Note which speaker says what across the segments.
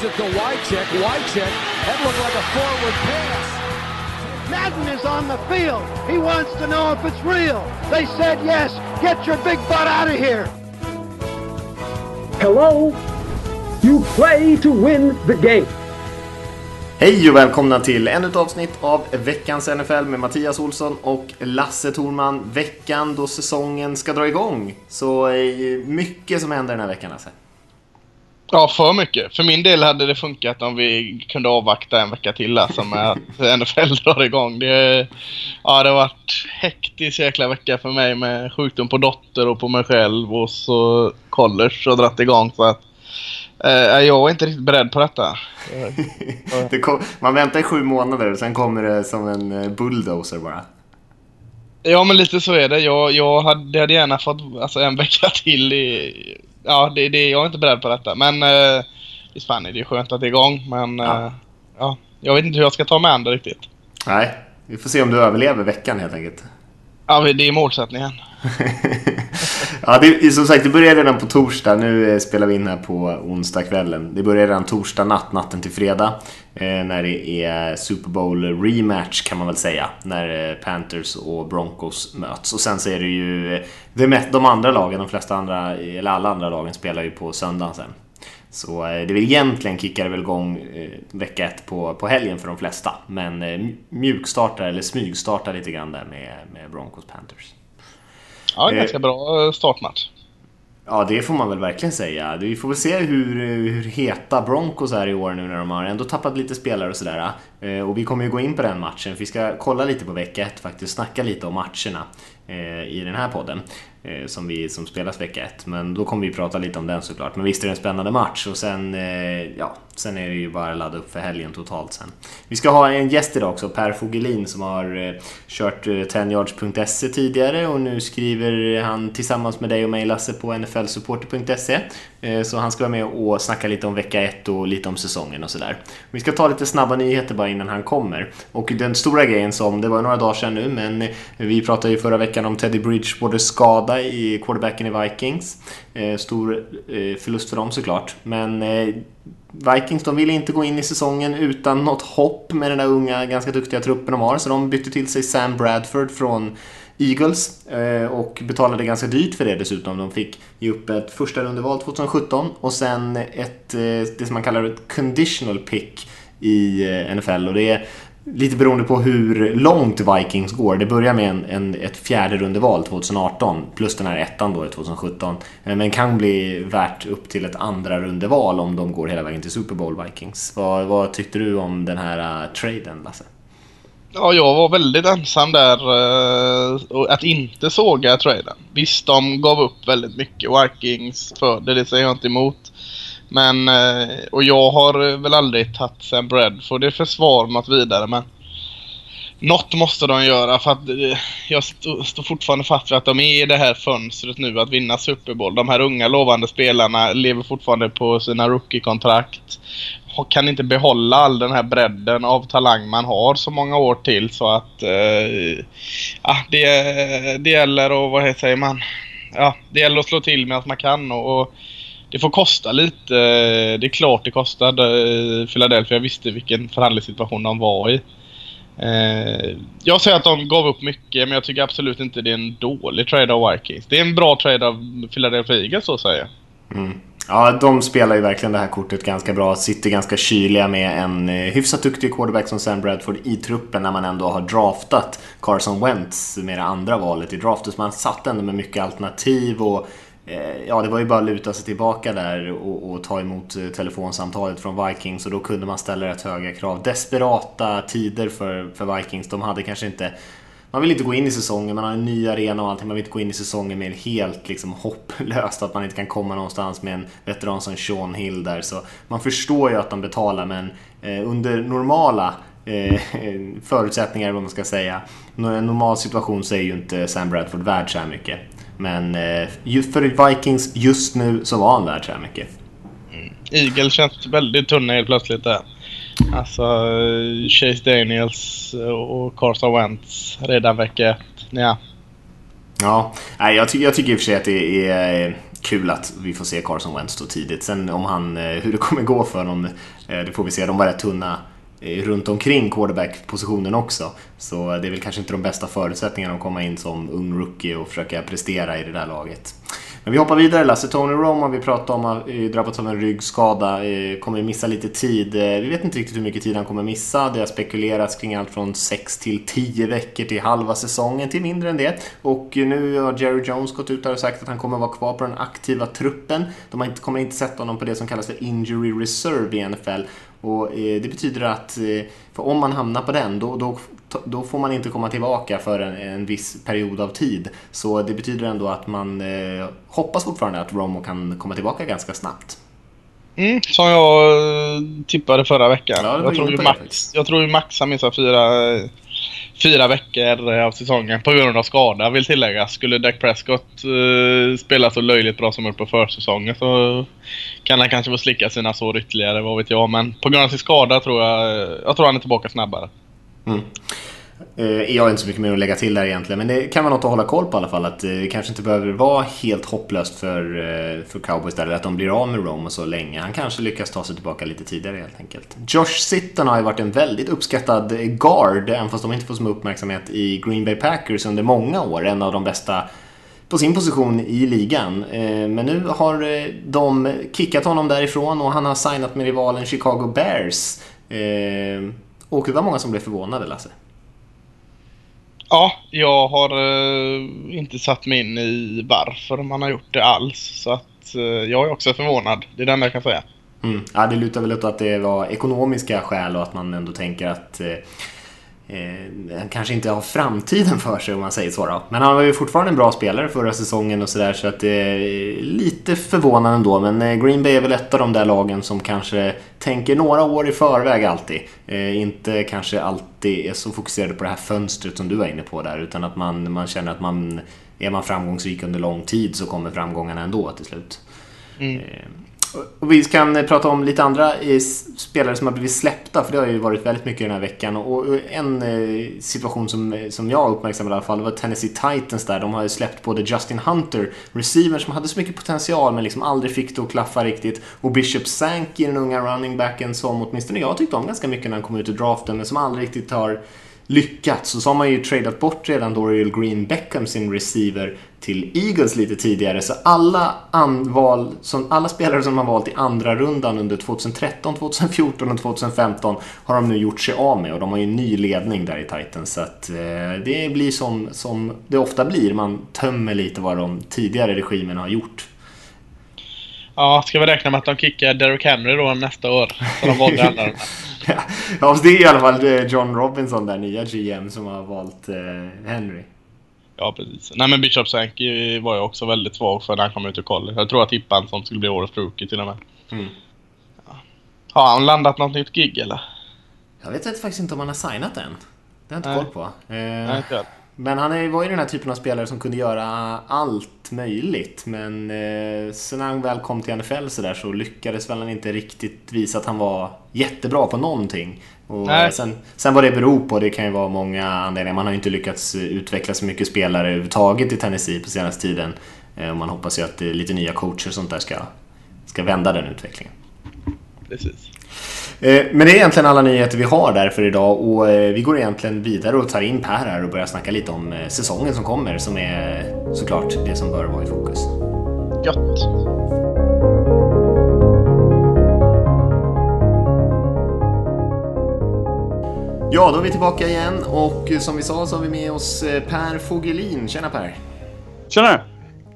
Speaker 1: Gives it to Wycheck. Wycheck. That looked like a forward pass.
Speaker 2: Madden is on the field. He wants to know if it's real. They said yes. Get your big butt out of here.
Speaker 3: Hello? You play to win the game.
Speaker 4: Hej och välkomna till ännu ett avsnitt av veckans NFL med Mattias Olsson och Lasse Thorman. Veckan då säsongen ska dra igång. Så eh, mycket som händer den här veckan Lasse.
Speaker 5: Ja, för mycket. För min del hade det funkat om vi kunde avvakta en vecka till alltså med att NFL drar igång. Det, ja, det har varit hektisk jäkla vecka för mig med sjukdom på dotter och på mig själv och så college och dratt igång. Så att, eh, jag är inte riktigt beredd på detta.
Speaker 4: Det kom, man väntar i sju månader och sen kommer det som en eh, bulldozer bara.
Speaker 5: Ja, men lite så är det. Jag, jag hade, hade gärna fått alltså, en vecka till i, ja, det, det, jag är inte beredd på detta. Men eh, visst fan är det skönt att det är igång. Men ja. Eh, ja, jag vet inte hur jag ska ta mig an det riktigt.
Speaker 4: Nej, vi får se om du överlever veckan helt enkelt.
Speaker 5: Ja, det är målsättningen.
Speaker 4: ja, det, som sagt, det börjar redan på torsdag. Nu eh, spelar vi in här på onsdagskvällen. Det börjar redan torsdag natt, natten till fredag. Eh, när det är Super Bowl rematch kan man väl säga. När eh, Panthers och Broncos möts. Och sen så är det ju eh, de, andra lagen, de flesta andra, eller alla andra lagen spelar ju på söndagen sen. Så det vill egentligen kickar det väl igång vecka ett på, på helgen för de flesta. Men mjukstartar eller smygstartar lite grann där med, med Broncos Panthers.
Speaker 5: Ja, ganska bra startmatch.
Speaker 4: Ja, det får man väl verkligen säga. Vi får väl se hur, hur heta Broncos är i år nu när de har ändå tappat lite spelare och sådär. Eh, och vi kommer ju gå in på den matchen. Vi ska kolla lite på vecka ett faktiskt, snacka lite om matcherna Eh, i den här podden. Eh, som, vi, som spelas vecka ett. Men då kommer vi prata lite om den såklart. Men visst är det en spännande match och sen, eh, ja, sen är det ju bara att ladda upp för helgen totalt sen. Vi ska ha en gäst idag också, Per Fogelin som har kört 10yards.se tidigare och nu skriver han tillsammans med dig och mig Lasse på nflsupporter.se. Så han ska vara med och snacka lite om vecka ett och lite om säsongen och sådär. Vi ska ta lite snabba nyheter bara innan han kommer. Och den stora grejen som, det var några dagar sedan nu, men vi pratade ju förra veckan om Teddy Bridgewater skada i quarterbacken i Vikings. Eh, stor eh, förlust för dem såklart. Men eh, Vikings de ville inte gå in i säsongen utan något hopp med den där unga, ganska duktiga truppen de har. Så de bytte till sig Sam Bradford från Eagles eh, och betalade ganska dyrt för det dessutom. De fick ge upp ett första rundeval 2017 och sen ett, eh, det som man kallar ett conditional pick i eh, NFL. Och det lite beroende på hur långt Vikings går. Det börjar med en, en, ett fjärde rundeval 2018 plus den här ettan då 2017. Eh, men kan bli värt upp till ett andra rundeval om de går hela vägen till Super Bowl Vikings. Vad, vad tyckte du om den här uh, traden Lasse?
Speaker 5: Ja, jag var väldigt ensam där uh, att inte såga traden. Visst, de gav upp väldigt mycket Vikings för det, det säger jag inte emot. Men, eh, och jag har eh, väl aldrig tagit Sam Bradford i försvar något vidare men något måste de göra för att eh, jag står fortfarande fast vid att de är i det här fönstret nu att vinna Super Bowl. De här unga lovande spelarna lever fortfarande på sina rookie-kontrakt. Kan inte behålla all den här bredden av talang man har så många år till så att... Eh, ja, det, det gäller att, vad säger man? Ja, det gäller att slå till med att man kan och, och det får kosta lite. Det är klart det kostade eh, Philadelphia. Jag visste vilken förhandlingssituation de var i. Eh, jag säger att de gav upp mycket, men jag tycker absolut inte det är en dålig trade av Vikings. Det är en bra trade av Philadelphia Eagles, så att säga.
Speaker 4: Mm. Ja, de spelar ju verkligen det här kortet ganska bra. Sitter ganska kyliga med en eh, hyfsat duktig quarterback som Sam Bradford i truppen när man ändå har draftat Carson Wentz med det andra valet i draften. Så man satt ändå med mycket alternativ och Eh, ja, det var ju bara att luta sig tillbaka där och, och, ta emot eh, telefonsamtalet från Vikings och då kunde man ställa rätt höga krav. Desperata tider för, för Vikings. De hade kanske inte... Man vill inte gå in i säsongen, man har en ny arena och allting. Man vill inte gå in i säsongen med helt liksom, hopplöst, att man inte kan komma någonstans med en veteran som Sean Hill där. Så man förstår ju att de betalar, men eh, under normala eh, förutsättningar, vad man ska säga. En normal situation så är ju inte Sam Bradford värd så här mycket. Men eh, för Vikings just nu så var han värd så här mycket.
Speaker 5: Mm. Eagle känns väldigt tunna helt plötsligt där. Alltså Chase Daniels och Carson Wentz redan vecka ett. Ja.
Speaker 4: Ja, jag, ty jag tycker i och för sig att det är... kul att vi får se Carson Wentz så tidigt. Sen om han, eh, hur det kommer gå för honom, eh, det får vi se. De var rätt tunna eh, Eh, runt omkring quarterback-positionen också. Så det är väl kanske inte de bästa förutsättningarna att komma in som ung rookie och försöka prestera i det där laget. Men vi hoppar vidare. Lasse Tony Rome har vi pratat om har drabbats av en ryggskada. Eh, kommer missa lite tid. Vi vet inte riktigt hur mycket tid han kommer missa. Det har spekulerats kring allt från 6 till 10 veckor till halva säsongen till mindre än det. Och nu har Jerry Jones gått ut och sagt att han kommer vara kvar på den aktiva truppen. De kommer inte sätta honom på det som kallas för injury reserve i NFL. Och det betyder att för om man hamnar på den, då, då då får man inte komma tillbaka för en, en viss period av tid. Så det betyder ändå att man eh, hoppas fortfarande att Romo kan komma tillbaka ganska snabbt.
Speaker 5: Mm, som jag eh, tippade förra veckan.
Speaker 4: Ja,
Speaker 5: jag, tror ju max, jag tror ju Max har missat fyra, fyra veckor av säsongen på grund av skada vill tilläggas. Skulle Dak Prescott uh, spela så löjligt bra som på försäsongen så kan han kanske få slicka sina sår ytterligare, vad vet jag. Men på grund av sin skada tror jag, jag tror han är tillbaka snabbare.
Speaker 4: Mm. Eh, jag har inte så mycket mer att lägga till där egentligen, men det kan vara något att hålla koll på i alla fall. Att eh, det kanske inte behöver vara helt hopplöst för, eh, för cowboys där, att de blir av med Rome så länge. Han kanske lyckas ta sig tillbaka lite tidigare helt enkelt. Josh Sitton har ju varit en väldigt uppskattad guard, även fast de inte får så mycket uppmärksamhet i Green Bay Packers under många år. En av de bästa på sin position i ligan. Men nu har de kickat honom därifrån och han har signat med rivalen Chicago Bears. Och det var många som blev förvånade, Lasse.
Speaker 5: Ja, jag har eh, inte satt mig in i varför man har gjort det alls. Så att eh, jag är också förvånad. Det är det enda jag kan säga.
Speaker 4: Mm. Ja, det lutar väl åt att det var ekonomiska skäl och att man ändå tänker att eh, han kanske inte har framtiden för sig om man säger så då. Men han var ju fortfarande en bra spelare förra säsongen och sådär så att det är lite förvånande ändå. Men eh, Green Bay är väl ett av de där lagen som kanske tänker några år i förväg alltid. Eh, inte kanske alltid är så fokuserade på det här fönstret som du var inne på där utan att man, man känner att man är man framgångsrik under lång tid så kommer framgångarna ändå till slut. Mm. Och vi kan prata om lite andra eh, spelare som har blivit släppta, för det har ju varit väldigt mycket den här veckan. Och en eh, situation som, eh, som jag uppmärksammade i alla fall var Tennessee Titans där. De har ju släppt både Justin Hunter, receiver som hade så mycket potential men liksom aldrig fick det att klaffa riktigt. Och Bishop Sankey, den unga running backen som åtminstone jag tyckte om ganska mycket när han kom ut ur draften, men som aldrig riktigt har lyckats. Och så har man ju tradat bort redan Dorial Green Beckham, sin receiver, till Eagles lite tidigare. Så alla, anval, som, alla spelare som man valt i andra rundan under 2013, 2014 och 2015 har de nu gjort sig av med och de har ju en ny ledning där i Titans. Så att, eh, det blir som, som det ofta blir, man tömmer lite vad de tidigare regimerna har gjort.
Speaker 5: Ja, ska vi räkna med att de kickar Derrick Henry då nästa år? Så de valde de
Speaker 4: Ja, det är i alla fall eh, John Robinson där, nya GM, som har valt eh, Henry.
Speaker 5: Ja, precis. Nej, men Bishop Sankey var ju också väldigt svag för när han kom ut ur college. Jag tror att tippade som skulle bli årets rookie till och med. Mm. Ja. Har han landat något nytt gig eller?
Speaker 4: Jag vet faktiskt inte om han har signat än. Det har jag inte Nej. koll på. Eh,
Speaker 5: Nej, inte
Speaker 4: men han var ju den här typen av spelare som kunde göra allt möjligt. Men eh, sen när han väl kom till NFL så, där, så lyckades väl han inte riktigt visa att han var jättebra på någonting. Och sen, sen vad det beror på, det kan ju vara många anledningar. Man har ju inte lyckats utveckla så mycket spelare överhuvudtaget i Tennessee på senaste tiden. Eh, och man hoppas ju att lite nya coacher och sånt där ska, ska vända den utvecklingen.
Speaker 5: Precis.
Speaker 4: Eh, men det är egentligen alla nyheter vi har där för idag och eh, vi går egentligen vidare och tar in Per här och börjar snacka lite om eh, säsongen som kommer som är såklart det som bör vara i fokus.
Speaker 5: Gött!
Speaker 4: Ja, då är vi tillbaka igen och som vi sa så har vi med oss Per Fogelin. Tjena Per!
Speaker 6: Tjena!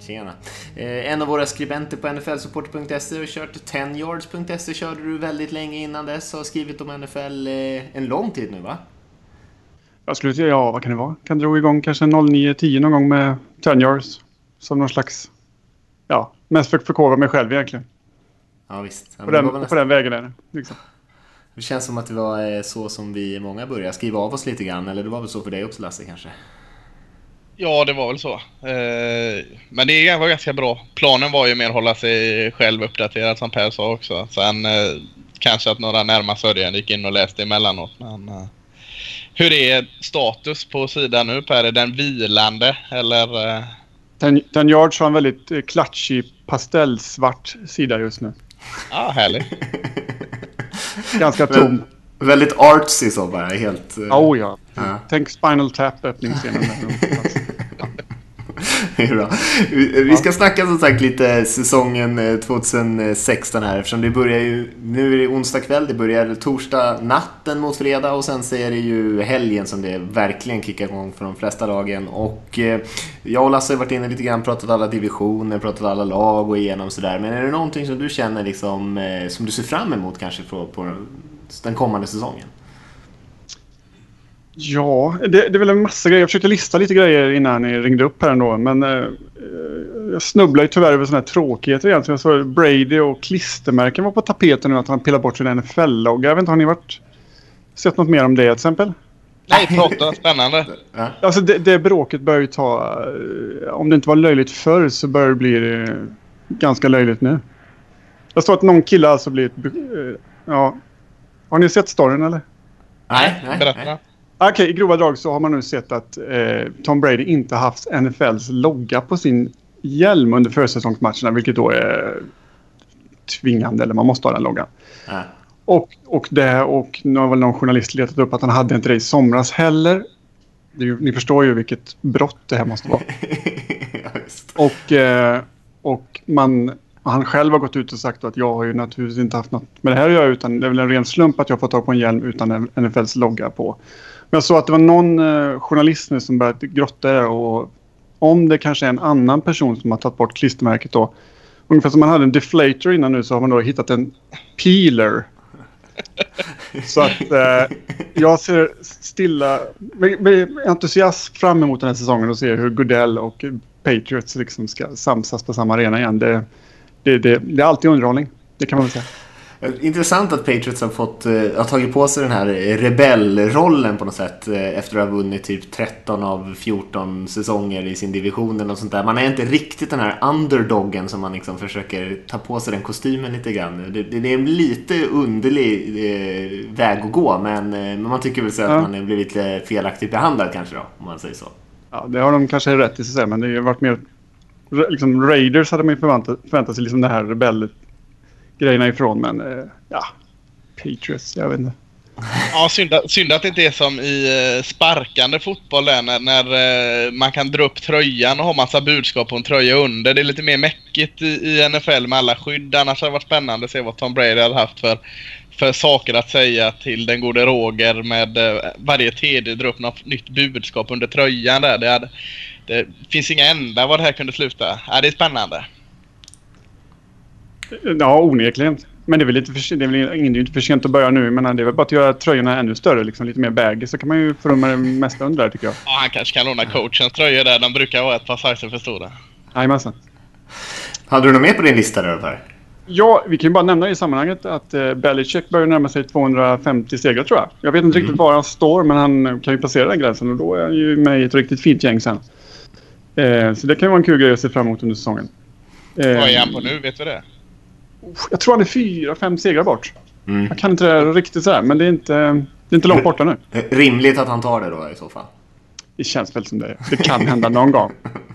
Speaker 4: Tjena. Eh, en av våra skribenter på nflsupport.se och kört 10yards.se körde du väldigt länge innan dess och har skrivit om NFL eh, en lång tid nu va?
Speaker 6: Jag skulle säga, ja vad kan det vara? Kan dra igång kanske 09-10 någon gång med 10 yards. Som någon slags, ja, mest för att förkovra mig själv egentligen.
Speaker 4: Ja visst. Ja,
Speaker 6: på, den, nästan... på den vägen är det. Liksom.
Speaker 4: Det känns som att det var eh, så som vi många började skriva av oss lite grann. Eller det var väl så för dig också Lasse kanske?
Speaker 5: Ja, det var väl så. Eh, men det var ganska bra. Planen var ju mer att hålla sig själv uppdaterad som Per sa också. Sen eh, kanske att några närmast sörjande gick in och läste emellanåt. Men, eh, hur är status på sidan nu Per? Är den vilande eller?
Speaker 6: Ten, ten Yards har en väldigt klatschig pastellsvart sida just nu.
Speaker 5: Ja, härligt.
Speaker 6: Ganska tom.
Speaker 4: Väldigt artsy så bara, helt... eh,
Speaker 6: Oh ja.
Speaker 4: Ja.
Speaker 6: Tänk Spinal Tap öppningsscenen.
Speaker 4: bra. Vi ska snacka som sagt lite säsongen eh, 2016 här eftersom det börjar ju, nu är det onsdag kväll, det börjar torsdag natten mot fredag och sen så är det ju helgen som det verkligen kickar igång för de flesta lagen och eh, jag och Lasse har varit inne lite grann, pratat alla divisioner, pratat alla lag och igenom sådär men är det någonting som du känner liksom, eh, som du ser fram emot kanske på, på den kommande säsongen?
Speaker 6: Ja, det, det är väl en massa grejer. Jag försökte lista lite grejer innan ni ringde upp här ändå. Men eh, eh, jag snubblar ju tyvärr över sådana här tråkigheter egentligen. Jag såg Brady och klistermärken var på tapeten nu. Att han pillar bort sin NFL-logga. Jag vet inte, har ni varit, sett något mer om det till exempel?
Speaker 5: Nej, prata. Spännande.
Speaker 6: Alltså det, det bråket börjar ju ta... eh, Om det inte var löjligt förr så börjar det bli eh, ganska löjligt nu. Jag står att någon kille alltså blivit... eh, Ja. Har ni sett storyn eller?
Speaker 4: Nej, nej,
Speaker 5: Berätta.
Speaker 4: nej.
Speaker 6: Okej, i grova drag så har man nu sett att eh, Tom Brady inte haft NFLs logga på sin hjälm under försäsongsmatcherna, vilket då är tvingande, eller man måste ha den loggan.
Speaker 4: Ja.
Speaker 6: Och, och, det, och nu har väl någon journalist letat upp att han hade inte det i somras heller. Ju, ni förstår ju vilket brott det här måste vara.
Speaker 4: ja.
Speaker 6: Och, eh, och man, han själv har gått ut och sagt att jag har ju naturligtvis inte haft något med det här att göra utan det är väl en ren slump att jag fått tag på en hjälm utan NFLs logga på. Men jag såg att det var någon eh, journalist nu som börjat grotta i det och om det kanske är en annan person som har tagit bort klistermärket då. Ungefär som man hade en deflator innan nu så har man då hittat en peeler. Så att eh, jag ser stilla med, med entusiasm fram emot den här säsongen och ser hur Goodell och Patriots liksom ska samsas på samma arena igen. Det, det, det, det är alltid underhållning. Det kan man väl säga.
Speaker 4: Intressant att Patriots har, fått, eh, har tagit på sig den här rebellrollen på något sätt eh, efter att ha vunnit typ 13 av 14 säsonger i sin division något sånt där. Man är inte riktigt den här underdoggen som man liksom försöker ta på sig den kostymen lite grann. Det, det, är en lite underlig eh, väg att gå men, eh, men man tycker väl så att
Speaker 6: Ja.
Speaker 4: man har blivit lite felaktigt behandlad kanske då, om man säger så.
Speaker 6: Ja, det har de kanske rätt i sig men det har varit mer... Liksom Raiders hade man ju förväntat, förväntat sig liksom det här grejerna ifrån men eh, ja. Patriots, jag vet inte.
Speaker 5: Ja, synd, att- synd att det inte är som i eh, sparkande fotboll där när, när eh, man kan dra upp tröjan och ha massa budskap på en tröja under. Det är lite mer mäckigt i, i NFL med alla skydd. Annars hade det varit spännande att se vad Tom Brady hade haft för, för saker att säga till den gode Roger med eh, varje TD dra upp något nytt budskap under tröjan där. Det, hade, det finns inga ända vad det här kunde sluta. Ja, det är spännande.
Speaker 6: Ja, onekligen. Men det är väl lite för, det är väl ingen- det är ju inte för sent att börja nu. Men det är väl bara att göra tröjorna ännu större, liksom lite mer baggy. Så kan man ju få rum med det mesta under där tycker jag.
Speaker 5: Ja, han kanske kan låna coachens tröjor där. De brukar vara ett par sizer för stora.
Speaker 6: Jajamensan.
Speaker 4: Hade du något mer på din lista där Per?
Speaker 6: Ja, vi kan ju bara nämna i sammanhanget att eh, Belichick börjar närma sig 250 segrar tror jag. Jag vet inte riktigt var han står, men han kan ju passera den gränsen och då är han ju med i ett riktigt fint gäng sen. Eh, så det kan ju vara en kul grej att se fram emot under säsongen. Eh,
Speaker 5: Vad är han på nu? Vet vi det?
Speaker 6: Jag tror han är fyra, fem segrar bort.
Speaker 4: Mm.
Speaker 6: Jag kan inte det riktigt sådär, men det är inte, det är inte långt borta nu.
Speaker 4: Eh, Rimligt att han tar det då i så fall.
Speaker 6: Det känns väl som det. Det kan hända någon gång.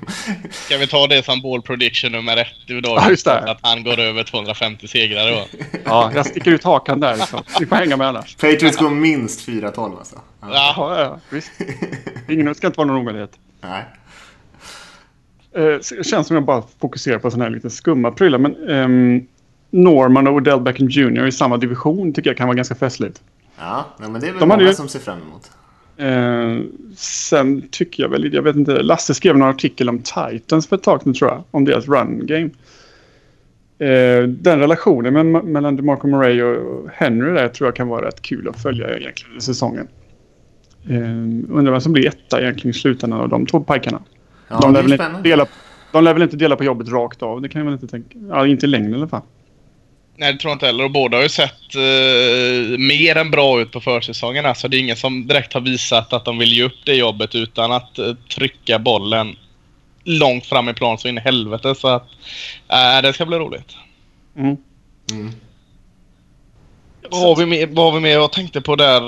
Speaker 5: Ska vi ta det som ball prediction nummer ett i dag?
Speaker 6: Ja, just det.
Speaker 5: Att han går över 250 segrar då.
Speaker 6: Ja, jag sticker ut hakan där. Så. Vi får hänga med annars.
Speaker 4: Patriots går minst 4-12 alltså. Ja.
Speaker 5: Ja,
Speaker 6: Ja, visst. Ingen ska inte vara någon omöjlighet.
Speaker 4: Nej.
Speaker 6: Eh, det känns som jag bara fokuserar på sådana här lite skumma prylar. Men ehm, Norman och Odell Beckham Jr. i samma division tycker jag kan vara ganska festligt.
Speaker 4: Ja, men det är väl
Speaker 6: De
Speaker 4: många
Speaker 6: ju-
Speaker 4: som ser fram emot.
Speaker 6: Eh, sen tycker jag väl, jag vet inte, Lasse skrev en artikel om Titans för ett tag sedan tror jag. Om deras run game. Eh, den relationen med, mellan DeMarco Murray och Henry där tror jag kan vara rätt kul att följa egentligen i säsongen. Eh, undrar vem som blir etta egentligen i slutändan av de två pajkarna.
Speaker 4: Ja,
Speaker 6: de, lär
Speaker 4: är
Speaker 6: väl inte dela, de lär väl inte dela på jobbet rakt av. Det kan jag väl inte tänka. Ja, inte i längden i alla fall.
Speaker 5: Nej det tror jag inte heller. Och båda har ju sett eh, mer än bra ut på försäsongen. Alltså det är ingen som direkt har visat att de vill ge upp det jobbet utan att eh, trycka bollen långt fram i plan så in i helvete. Så att eh, det ska bli roligt.
Speaker 6: Mm.
Speaker 4: Mm.
Speaker 5: Vad har vi med, vad har vi med? Jag tänkte på där...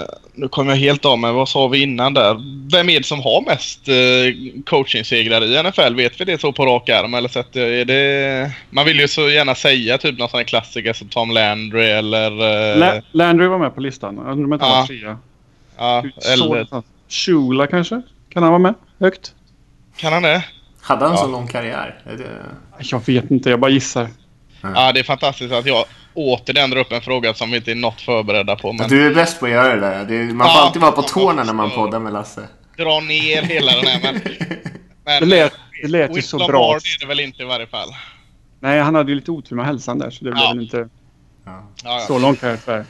Speaker 5: eh, nu kom jag helt av mig. Vad sa vi innan där? Vem är det som har mest uh, coachingsegrar i NFL? Vet vi det så på rak arm? Eller så att, eh, är det... Man vill ju så gärna säga typ någon sån här klassiker som Tom Landry eller... eh,
Speaker 6: La- Landry var med på listan. Jag undrar om inte
Speaker 5: Ja.
Speaker 6: var trea.
Speaker 5: ja, eller...
Speaker 6: Shula kanske? Kan han vara med? Högt?
Speaker 5: Kan han det?
Speaker 4: Hade han
Speaker 5: Ja.
Speaker 4: så lång karriär? Är det...
Speaker 6: Jag vet inte, jag bara gissar.
Speaker 5: Ja, det är fantastiskt att jag återigen drar upp en fråga som vi inte är något förberedda på. Men
Speaker 4: Du är bäst på att göra det där. Det är, man får
Speaker 5: Ja.
Speaker 4: alltid vara på tårna när man poddar med Lasse.
Speaker 5: dra ner hela den här. Men, men
Speaker 6: Det lät, det lät ju så bra.
Speaker 5: är det väl inte i varje fall.
Speaker 6: Nej, han hade ju lite otur med hälsan där så det blev
Speaker 5: Ja.
Speaker 6: väl inte
Speaker 5: Ja,
Speaker 6: så långt här tyvärr.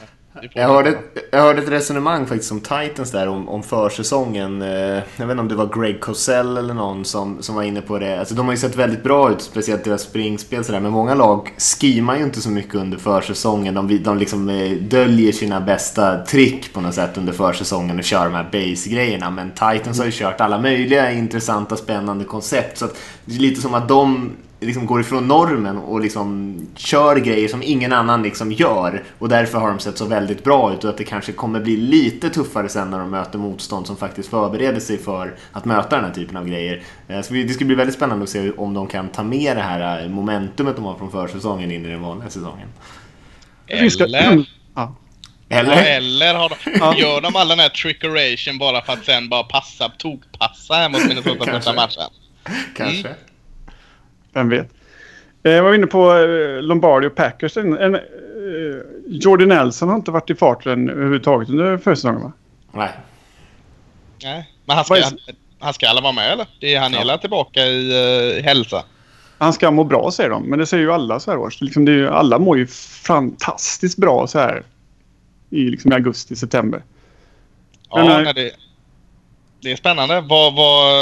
Speaker 4: Jag hörde, jag hörde ett resonemang faktiskt om Titans där om, om försäsongen. Eh, Jag vet inte om det var Greg Cosell eller någon som, som var inne på det. Alltså de har ju sett väldigt bra ut, speciellt deras springspel sådär. Men många lag skimar ju inte så mycket under försäsongen. De, de liksom eh, döljer sina bästa trick på något sätt under försäsongen och kör de här base-grejerna. Men Titans har ju kört alla möjliga intressanta, spännande koncept. Så att det är lite som att de liksom går ifrån normen och liksom kör grejer som ingen annan liksom gör. Och därför har de sett så väldigt bra ut och att det kanske kommer bli lite tuffare sen när de möter motstånd som faktiskt förbereder sig för att möta den här typen av grejer. Eh, Så det ska bli väldigt spännande att se om de kan ta med det här eh, momentumet de har från försäsongen in i den vanliga säsongen.
Speaker 6: Vi ska-
Speaker 5: Eller,
Speaker 6: Ja.
Speaker 4: Eller?
Speaker 5: eller har de, gör de all den här trickeration bara för att sen bara passa, tokpassa här mot Minnesota första matchen?
Speaker 4: Kanske.
Speaker 6: Vem vet. Eh, jag var inne på eh, Lombardi och Packers. En, en, eh, Jordy Nelson har inte varit i farten överhuvudtaget under försäsongen va?
Speaker 4: Nej.
Speaker 5: Nej, men han ska, han, han ska alla vara med eller? Det är han
Speaker 4: Ja.
Speaker 5: hela tillbaka i uh, hälsa.
Speaker 6: Han ska må bra säger de, men det säger ju alla så här års. Liksom det är ju, alla mår ju fantastiskt bra så här i, liksom i augusti, september.
Speaker 5: Ja,
Speaker 6: Men,
Speaker 5: nej, det, det är spännande. Vad, vad,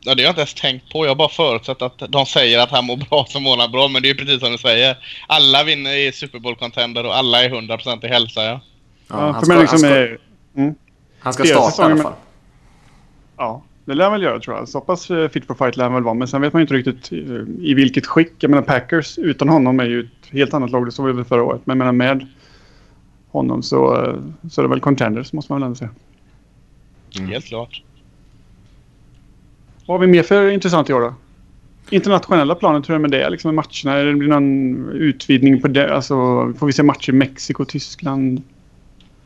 Speaker 5: ja, det har jag inte ens tänkt på. Jag har bara förutsatt att de säger att han mår bra så mår han bra. Men det är ju precis som du säger. Alla vinner i Super Bowl-contender och alla är 100% i hälsa. Ja.
Speaker 4: Ja, han, ska,
Speaker 6: människor
Speaker 4: han, ska,
Speaker 6: är... Mm,
Speaker 4: han ska starta i alla fall.
Speaker 6: ja, det lär han väl göra tror jag. Så pass eh, fit for fight lär han väl vara. Men sen vet man ju inte riktigt eh, i vilket skick. Jag menar Packers utan honom är ju ett helt annat lag. Det såg vi väl förra året. Men jag menar med honom så, eh, så är det väl contenders måste man väl ändå säga.
Speaker 4: Mm.
Speaker 5: Helt klart.
Speaker 6: Vad har vi mer för intressant i år då? Internationella planet, hur är det med det? Liksom med matcherna? Är det blir någon utvidgning på det? Alltså, får vi se matcher i Mexiko, Tyskland?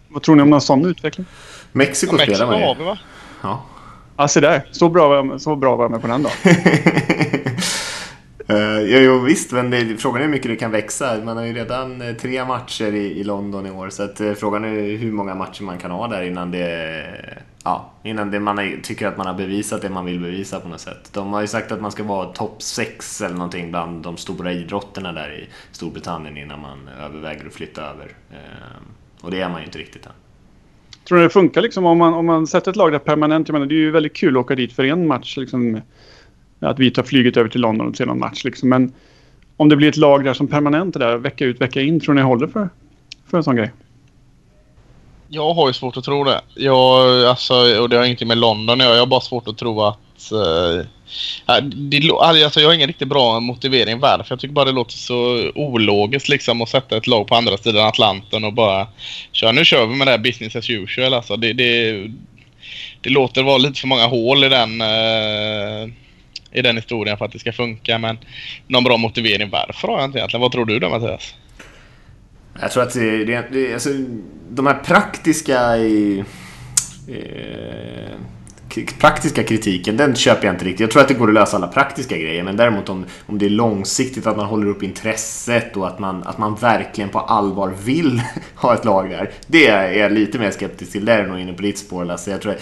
Speaker 6: Vad tror ni om någon sån utveckling?
Speaker 4: Mexiko
Speaker 5: Ja,
Speaker 4: spelar man
Speaker 5: har
Speaker 4: ju.
Speaker 5: vi va?
Speaker 4: Ja.
Speaker 6: Ja, se där. Så bra, var jag- så bra var jag med på den då.
Speaker 4: Uh, ja, jo, visst, men det, frågan är hur mycket det kan växa. Man har ju redan eh, tre matcher i, i London i år. Så att, eh, frågan är hur många matcher man kan ha där innan det... Ja, innan det man är, tycker att man har bevisat det man vill bevisa på något sätt. De har ju sagt att man ska vara topp 6 eller någonting bland de stora idrotterna där i Storbritannien innan man överväger att flytta över. Eh, och det är man ju inte riktigt än.
Speaker 6: Tror ni det funkar liksom om man, om man sätter ett lag där permanent? Jag menar, det är ju väldigt kul att åka dit för en match. Liksom, att vi tar flyget över till London och ser någon match. Liksom. Men om det blir ett lag där som permanent är där vecka ut vecka in. Tror ni håller för, för en sån grej?
Speaker 5: Jag har ju svårt att tro det. Jag, alltså, och det har ingenting med London att göra. Jag har bara svårt att tro att... eh, äh, det, alltså, alltså, jag har ingen riktigt bra motivering varför. Jag tycker bara det låter så ologiskt liksom att sätta ett lag på andra sidan Atlanten och bara köra. Nu kör vi med det här business as usual. Alltså, det, det, det låter vara lite för många hål i den, eh, i den historien för att det ska funka. Men någon bra motivering varför har jag inte egentligen. Vad tror du då Mattias?
Speaker 4: Jag tror att det, det, det alltså, de här praktiska i, eh, praktiska kritiken, den köper jag inte riktigt. Jag tror att det går att lösa alla praktiska grejer, men däremot om, om det är långsiktigt, att man håller upp intresset och att man, att man verkligen på allvar vill ha ett lag där. Det är jag lite mer skeptisk till. Där är jag nog inne på ditt spår Lasse. Jag tror,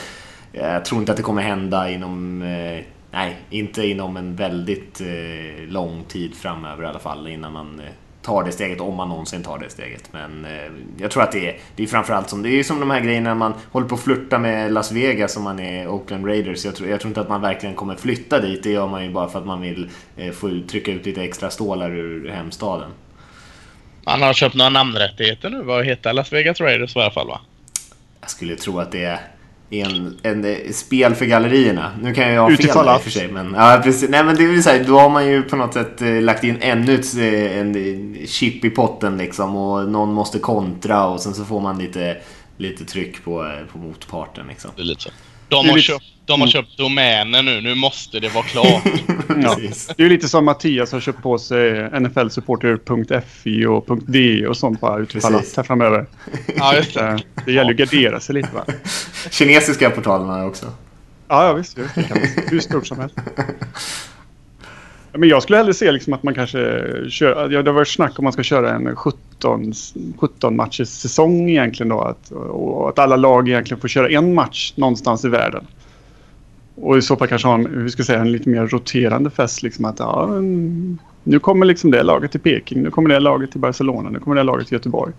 Speaker 4: jag tror inte att det kommer hända inom eh, Nej, inte inom en väldigt eh, lång tid framöver i alla fall innan man eh, tar det steget, om man någonsin tar det steget. Men eh, jag tror att det är, det är framförallt som, det är som de här grejerna man håller på att flirta med Las Vegas om man är Oakland Raiders. Jag tror, jag tror inte att man verkligen kommer flytta dit, det gör man ju bara för att man vill eh, få ut, trycka ut lite extra stålar ur hemstaden.
Speaker 5: Han har köpt några namnrättigheter nu. Vad heter Las Vegas Raiders i alla fall va?
Speaker 4: Jag skulle tro att det är en, en, en spel för gallerierna. Nu kan jag ha fel
Speaker 6: Utifall
Speaker 4: där i och för sig. Men, ja, precis. Nej, men det är så här, då har man ju på något sätt eh, lagt in ännu ett eh, en chip i potten liksom. Och någon måste kontra och sen så får man lite, lite tryck på, eh, på motparten liksom.
Speaker 5: Det är lite så. De har,
Speaker 6: lite-
Speaker 5: köpt, de har köpt domäner nu. Nu måste det vara klart.
Speaker 6: Ja. Det är ju lite som Mattias har köpt på sig nflsupporter.fi och .de och sånt bara utifall här framöver.
Speaker 5: ja, just det.
Speaker 6: Eh, Det gäller ju att gardera sig lite va?
Speaker 4: Kinesiska jag också.
Speaker 6: Ja, ja visst. det kan man. Hur stort som helst. Men jag skulle hellre se liksom att man kanske kör... Ja, det har varit snack om man ska köra en 17, 17 matchers säsong egentligen då. Att, och att alla lag egentligen får köra en match någonstans i världen. Och i så fall kanske ha en, hur ska säga, en lite mer roterande fest. Liksom att ja, nu kommer liksom det laget till Peking, nu kommer det laget till Barcelona, nu kommer det laget till Göteborg.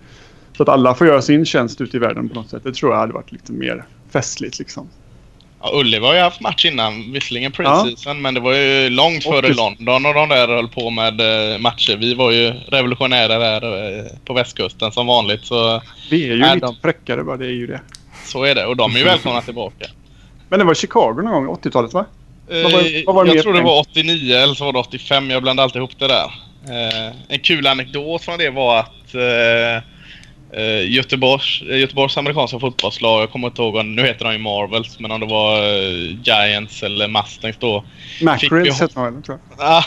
Speaker 6: Så att alla får göra sin tjänst ute i världen på något sätt. Det tror jag hade varit lite mer festligt liksom.
Speaker 5: Ja, Ullevi har ju haft match innan. Visserligen preseason, men det var ju långt
Speaker 6: Och
Speaker 5: före
Speaker 6: just-
Speaker 5: London och de där höll på med eh, matcher. Vi var ju revolutionära där eh, på västkusten som vanligt. Så,
Speaker 6: Vi är ju
Speaker 5: Nej,
Speaker 6: lite
Speaker 5: de-
Speaker 6: fräckare bara, det är ju det.
Speaker 5: så är det. Och de är ju välkomna tillbaka.
Speaker 6: Men det var Chicago någon gång, 80-talet va? Vad var- vad var
Speaker 5: jag tror det var 89 eller så var det 85. Jag blandade alltid ihop det där. Eh, en kul anekdot från det var att eh, eh, Göteborgs, eh, Göteborgs amerikanska fotbollslag, jag kommer inte ihåg nu heter de ju Marvels, men om det var eh, Giants eller Mustangs då. Fick vi
Speaker 6: Macrills hette man tror jag.
Speaker 5: Ja,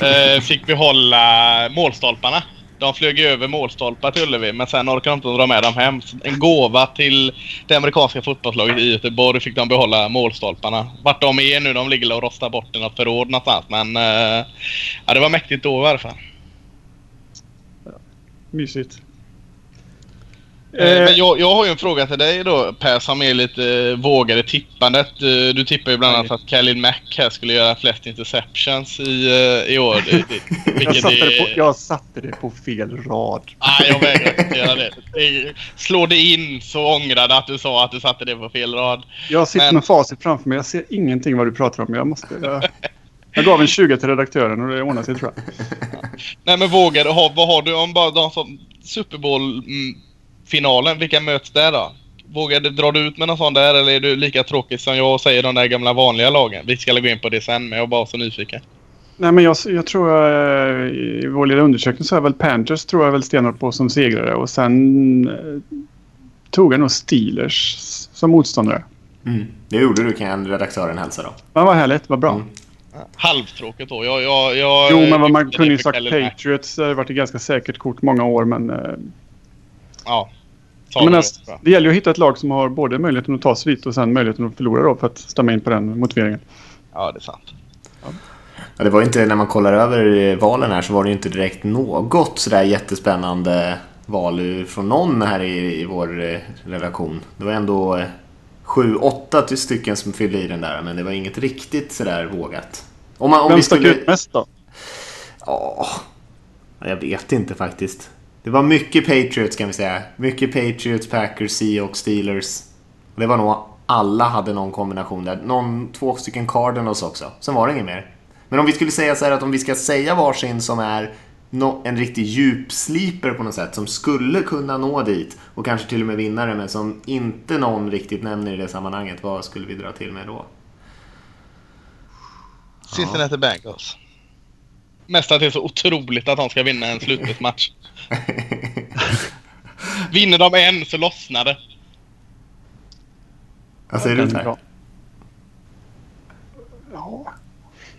Speaker 5: eh, fick behålla målstolparna. De flög ju över målstolpar till Ullevi men sen orkade de inte dra med dem hem. Så En gåva till det amerikanska fotbollslaget i Göteborg fick de behålla målstolparna. Vart de är nu, de ligger och rostar bort i något förråd någonstans. Men eh, ja, det var mäktigt då i alla fall.
Speaker 6: Mysigt.
Speaker 5: Eh,
Speaker 6: Eh,
Speaker 5: Men jag, jag har ju en fråga till dig då Per som är lite eh, vågade tippandet. Du tippar ju bland annat att Khalil Mack här skulle göra flest interceptions i, i år.
Speaker 6: Jag, satte det på, jag satte det på fel rad.
Speaker 5: Nej, jag vägrar göra det. Slå det in så ångrade att du sa att du satte det på fel rad.
Speaker 6: Jag sitter
Speaker 5: Men-
Speaker 6: med facit framför mig. Jag ser ingenting vad du pratar om. Jag, måste, jag, jag gav en 20 till redaktören och det ordnade sig tror jag.
Speaker 5: Nej men vågar du ha, vad har du om bara de som Super Bowl-finalen, vilka möts där då? Vågar du, drar du ut med någon sån där eller är du lika tråkig som jag och säger de där gamla vanliga lagen? Vi ska gå in på det sen men jag var så nyfiken.
Speaker 6: Nej, men jag, jag tror eh, i vår lilla undersökning så är väl Panthers tror jag väl stenhårt på som segrare och sen eh, tog jag nog Steelers som motståndare.
Speaker 4: Mm. Det gjorde du kan redaktören hälsa då.
Speaker 6: Men vad härligt, vad bra.
Speaker 4: Mm.
Speaker 5: Halvtråkigt då. Jag, jag, jag,
Speaker 6: Jo, men vad man kunde ju sagt. Patriots. Det har varit ett ganska säkert kort många år men... Eh,
Speaker 5: Ja. Ta
Speaker 6: men
Speaker 5: det
Speaker 6: alltså, det gäller ju att hitta ett lag som har både möjligheten att ta sig dit och sen möjligheten att förlora då för att stämma in på den motiveringen.
Speaker 5: Ja, det är sant.
Speaker 4: Ja, det var inte, när man kollar över valen här så var det ju inte direkt något sådär jättespännande val från någon här i, i vår eh, redaktion. Det var ändå eh, sju, åtta stycken som fyllde i den där men det var inget riktigt sådär vågat. Om, man, om
Speaker 6: Vem
Speaker 4: vi
Speaker 6: stack
Speaker 4: skulle...
Speaker 6: ut mest då?
Speaker 4: Ja, jag vet inte faktiskt. Det var mycket Patriots kan vi säga. Mycket Patriots, Packers, Seahawks, Steelers. Och det var nog alla hade någon kombination där. Någon, två stycken Cardinals också. Sen var det inget mer. Men om vi skulle säga så här att om vi ska säga varsin som är nå- en riktig djupsliper på något sätt som skulle kunna nå dit och kanske till och med vinna det men som inte någon riktigt nämner i det sammanhanget. Vad skulle vi dra till med då?
Speaker 5: Cincinnati Bengals. Mest att det är så otroligt att de ska vinna en slutspelsmatch. Vinner de en så lossnar det.
Speaker 4: Vad säger du Per?
Speaker 6: Ja.